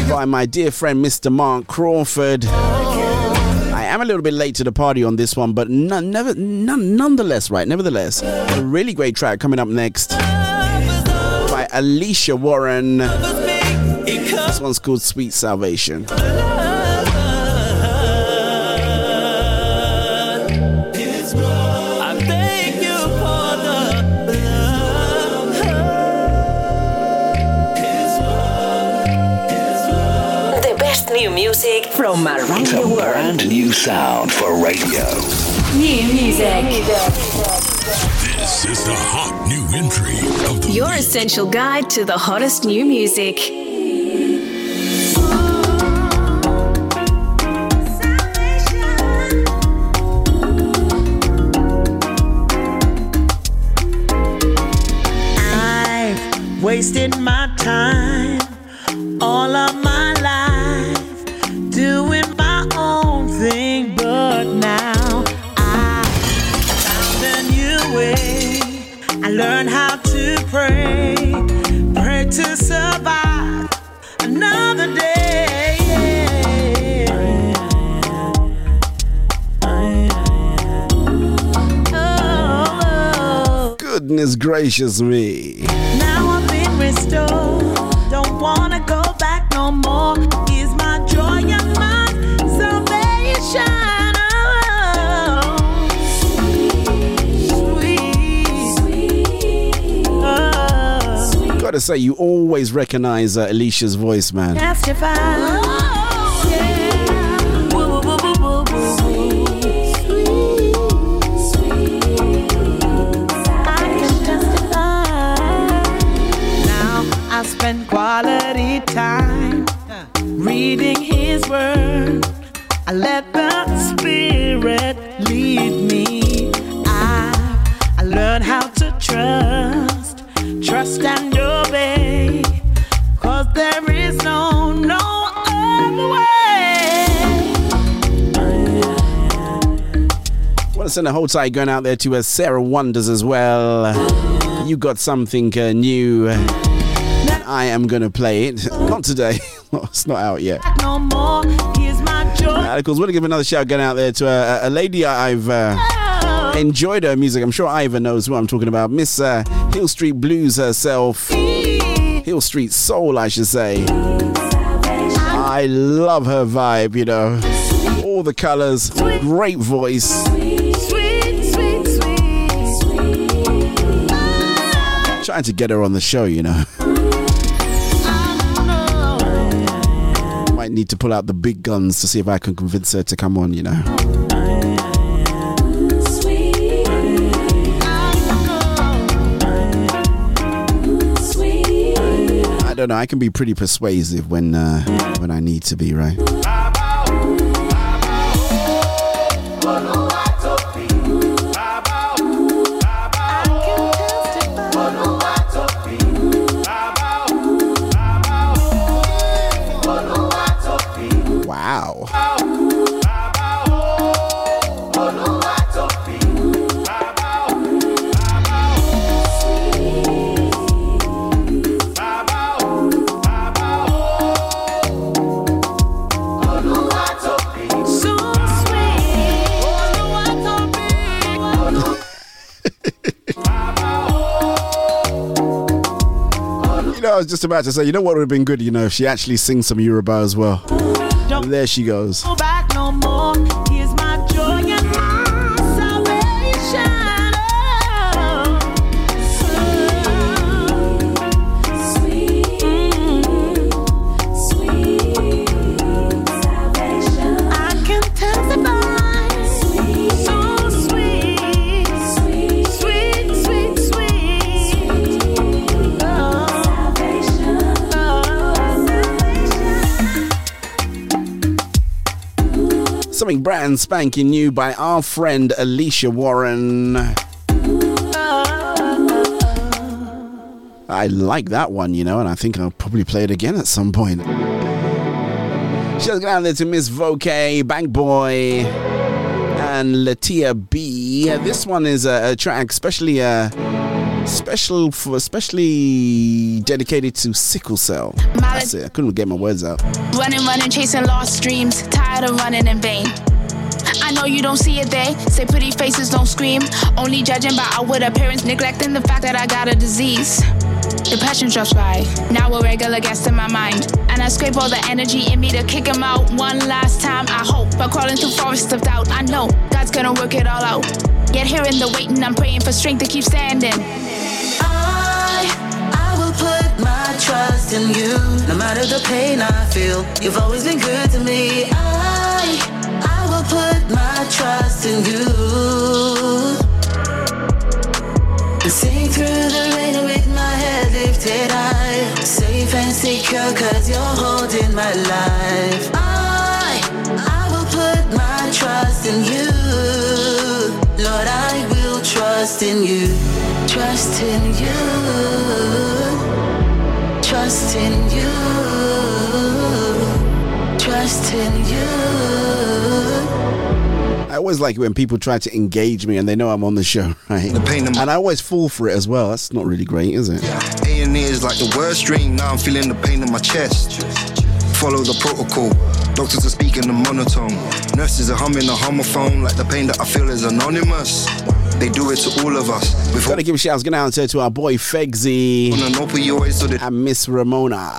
by my dear friend Mr. Mark Crawford. I am a little bit late to the party on this one, but none, never, none, nonetheless, right? Nevertheless, a really great track coming up next by Alicia Warren. This one's called Sweet Salvation. From around It's the a world. brand new sound for radio. New music. This is the hot new entry of the Your essential guide to the hottest new music. I've wasted my time, all of learned how to pray, pray to survive another day. Oh. Goodness gracious me. Now I've been restored. Don't wanna go back no more. Gotta say, you always recognize uh, Alicia's voice, man. Other way. want to Send a whole tie going out there to uh, Sarah Wonders as well. You got something uh, new. I am gonna play it. Not today. it's not out yet. No more. Here's my joy. Uh, of course, want to give another shout going out there to uh, a lady I've uh, enjoyed her music. I'm sure Ivor knows who I'm talking about. Miss uh, Hill Street Blues herself. Hill Street Soul, I should say. I love her vibe, you know. All the colors, great voice. Trying to get her on the show, you know. Might need to pull out the big guns to see if I can convince her to come on, you know. I don't know. I can be pretty persuasive when uh, when I need to be, right? I was just about to say, you know what would have been good, you know, if she actually sings some Yoruba as well. There she goes. Go Something brand spanking new by our friend Alicia Warren. I like that one, you know, and I think I'll probably play it again at some point. Shout out there to Miss Voke, Bank Boy, and Latia B. This one is a, a track, especially uh, special for especially dedicated to sickle cell. That's it. I couldn't get my words out. Running, running, chasing lost dreams. Tired of running in vain. I know you don't see it, they say pretty faces don't scream. Only judging by outward appearance, neglecting the fact that I got a disease. Depression drops by, now a regular guest in my mind. And I scrape all the energy in me to kick him out one last time. I hope, but crawling through forests of doubt, I know God's gonna work it all out. Yet here in the waiting, I'm praying for strength to keep standing. My trust in you. No matter the pain I feel, you've always been good to me. I, I will put my trust in you. And sing through the rain with my head lifted high. Safe and secure, cause you're holding my life. I, I will put my trust in you. Lord, I will trust in you. Trust in you. Trust in you. Trust in you. I always like it when people try to engage me and they know I'm on the show, right? and I always fall for it as well. That's not really great, is it? A&E is like the worst dream. Now I'm feeling the pain in my chest. Follow the protocol. Doctors are speaking the monotone. Nurses are humming the homophone. Like the pain that I feel is anonymous. They do it to all of us. With Gotta give a shout out to our boy Fegsy an opioid, so they and Miss Ramona.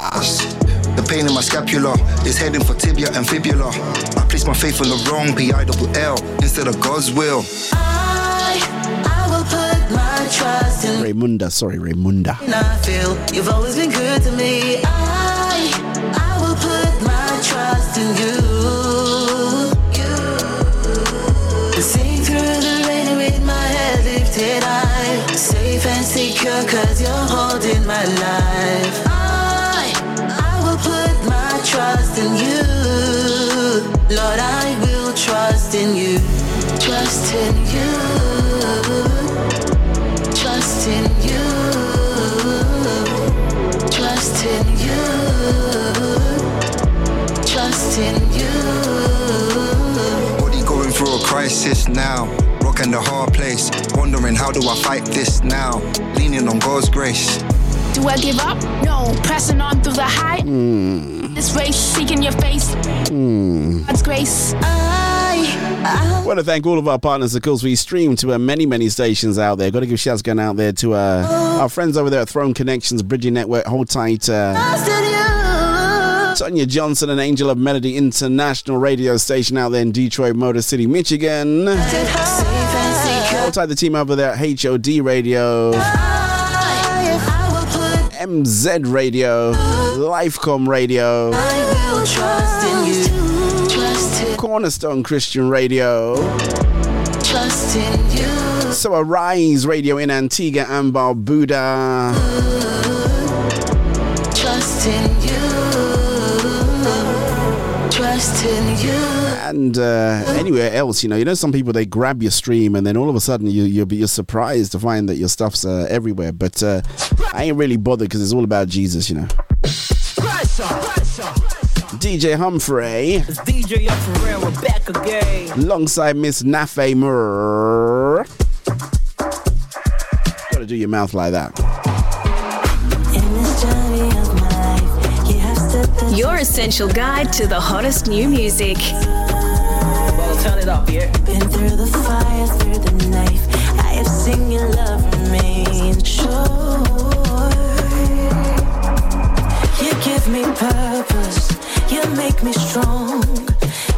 The pain in my scapula is heading for tibia and fibula. I place my faith on the wrong P I double L instead of God's will. I, I will put my trust in Raymunda, sorry, Raymunda. I feel you've always been good to me. I, I will put my trust in you. Head I. Safe and secure, cause you're holding my life. I, I will put my trust in you. Lord, I will trust in you. Trust in you. Trust in you. Trust in you. Trust in you. Body going through a crisis now. Rock and a hard place. Wondering how do I fight this now? Leaning on God's grace. Do I give up? No. Pressing on through the high. Hmm. This race, seeking your face. Hmm. God's grace. I, I want to thank all of our partners. Of course, we stream to uh, many, many stations out there. Got to give shouts going out there to uh, our friends over there at Throne Connections, Bridging Network. Hold tight. Uh, Sonia Johnson and Angel of Melody International radio station out there in Detroit, Motor City, Michigan. Hold tight the team over there at HOD Radio. MZ Radio, Lifecom Radio, Cornerstone Christian Radio, So Arise Radio in Antigua and Barbuda. And uh, anywhere else. You know, you know, some people they grab your stream and then all of a sudden you you'll be you're surprised to find that your stuff's uh, everywhere. But uh, I ain't really bothered because it's all about Jesus. You know. DJ Humphrey. It's DJ Humphrey, we're back again. Alongside Miss Nafe Murr. Gotta do your mouth like that. Your essential guide to the hottest new music. Well, turn it up, yeah. Been through the fire, through the knife. I have seen your love remain sure. You give me purpose. You make me strong.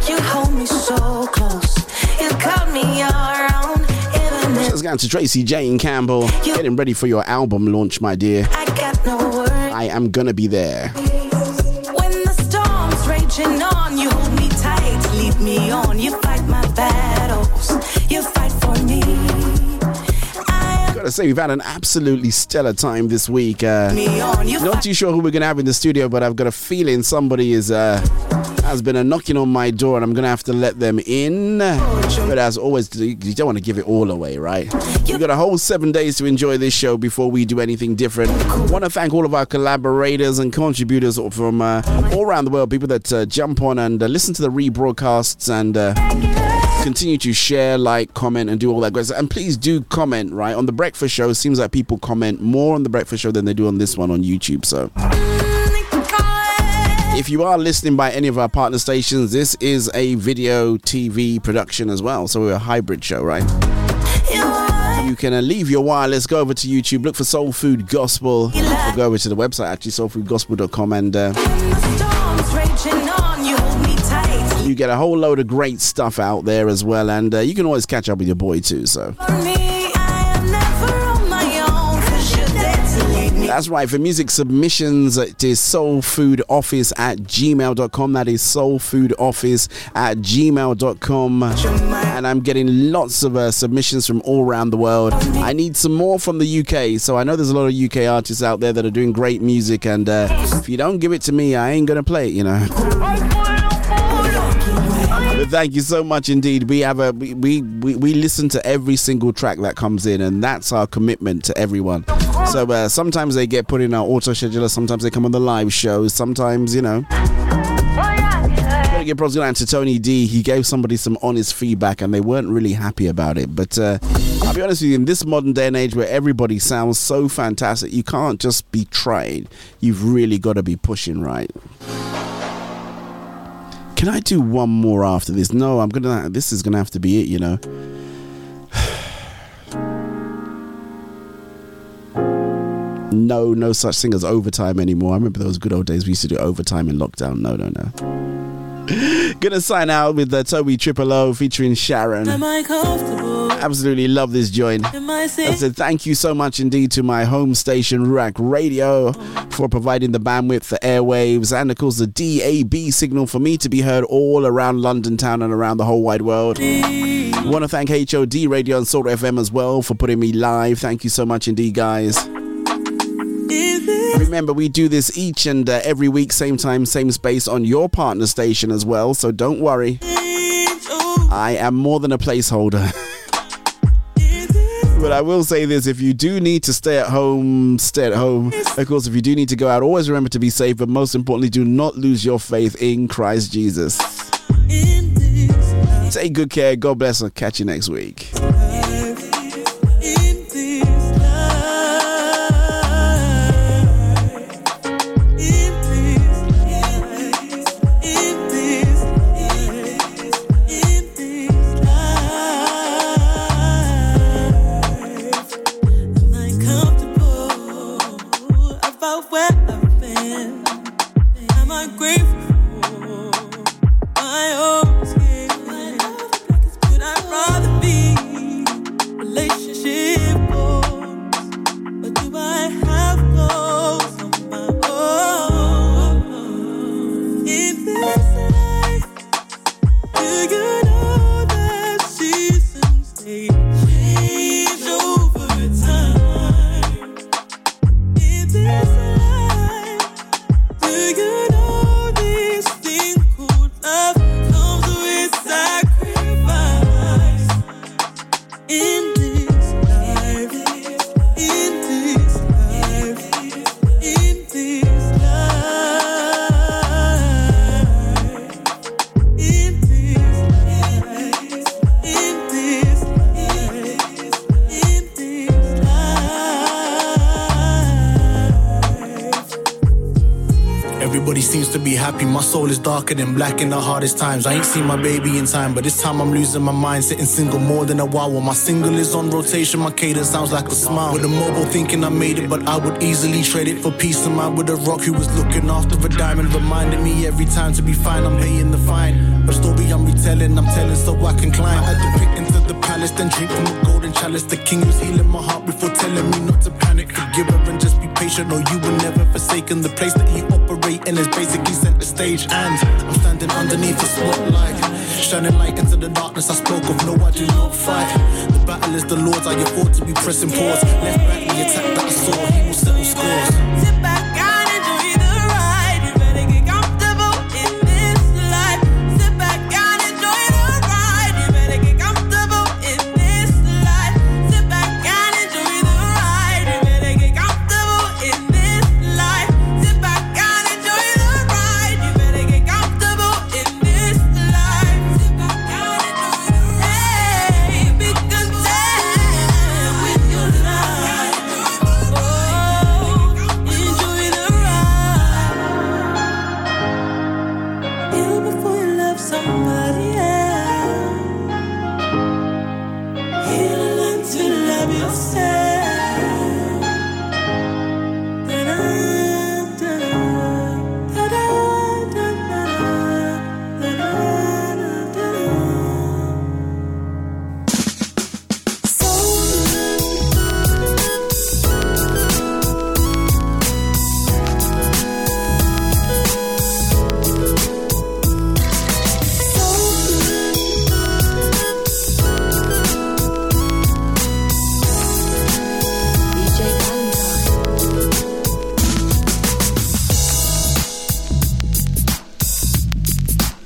You hold me so close. You cut me around. Even if Let's go to Tracy Jane Campbell. You Getting ready for your album launch, my dear. I got no words. I am gonna be there. Gotta say, we've had an absolutely stellar time this week. Uh, not too sure who we're gonna have in the studio, but I've got a feeling somebody is uh, has been a knocking on my door, and I'm gonna have to let them in. But as always, you don't want to give it all away, right? We've got a whole seven days to enjoy this show before we do anything different. Want to thank all of our collaborators and contributors from uh, all around the world, people that uh, jump on and uh, listen to the rebroadcasts and. Continue to share, like, comment, and do all that great stuff. And please do comment, right? On the breakfast show, it seems like people comment more on the breakfast show than they do on this one on YouTube. So. If you are listening by any of our partner stations, this is a video TV production as well. So we're a hybrid show, right? You can uh, leave your wireless, go over to YouTube, look for Soul Food Gospel, or go over to the website actually, soulfoodgospel.com, and uh, you get a whole load of great stuff out there as well. And uh, you can always catch up with your boy too. So. For me, I am never on my own. Cause you're there to lead me. That's right. For music submissions, it is soulfoodoffice at gmail.com. That is soulfoodoffice at gmail.com. And I'm getting lots of uh, submissions from all around the world. I need some more from the UK. So I know there's a lot of UK artists out there that are doing great music. And uh, if you don't give it to me, I ain't going to play it, you know. Thank you so much indeed. We have a we, we, we, listen to every single track that comes in, and that's our commitment to everyone. So uh, sometimes they get put in our auto scheduler, sometimes they come on the live shows, sometimes you know. Give going out to Tony D. He gave somebody some honest feedback, and they weren't really happy about it. But uh, I'll be honest with you, in this modern day and age where everybody sounds so fantastic, you can't just be trying. You've really got to be pushing right. Can I do one more after this? No, I'm gonna. This is gonna have to be it. You know. No, no such thing as overtime anymore. I remember those good old days we used to do overtime in lockdown. No, no, no. Gonna sign out with the Toby Triple O featuring Sharon. Am I comfortable? Absolutely love this joint. I said thank you so much indeed to my home station Ruach Radio for providing the bandwidth, the airwaves, and of course the DAB signal for me to be heard all around London town and around the whole wide world. Want to thank HOD Radio and Salt FM as well for putting me live. Thank you so much indeed, guys. Remember, we do this each and uh, every week, same time, same space on your partner station as well, so don't worry. I am more than a placeholder. But I will say this if you do need to stay at home, stay at home. Of course, if you do need to go out, always remember to be safe, but most importantly, do not lose your faith in Christ Jesus. Take good care. God bless, and catch you next week. Darker than black in the hardest times. I ain't seen my baby in time, but this time I'm losing my mind. Sitting single more than a while. While my single is on rotation, my cadence sounds like a smile. With a mobile thinking I made it, but I would easily trade it for peace of mind. With a rock who was looking after a diamond, reminding me every time to be fine. I'm paying the fine. A story I'm retelling, I'm telling so I can climb. I had to pick into the palace, then drink from the golden chalice. The king was healing my heart before telling me not to panic. Forgive her and just be patient, or you were never forsaken. The place that you operate in is basically center stage, and I'm standing underneath the spotlight, shining light into the darkness. I spoke of no, I do not fight. The battle is the Lord's. I afford to be pressing pause. Left back, the attack that I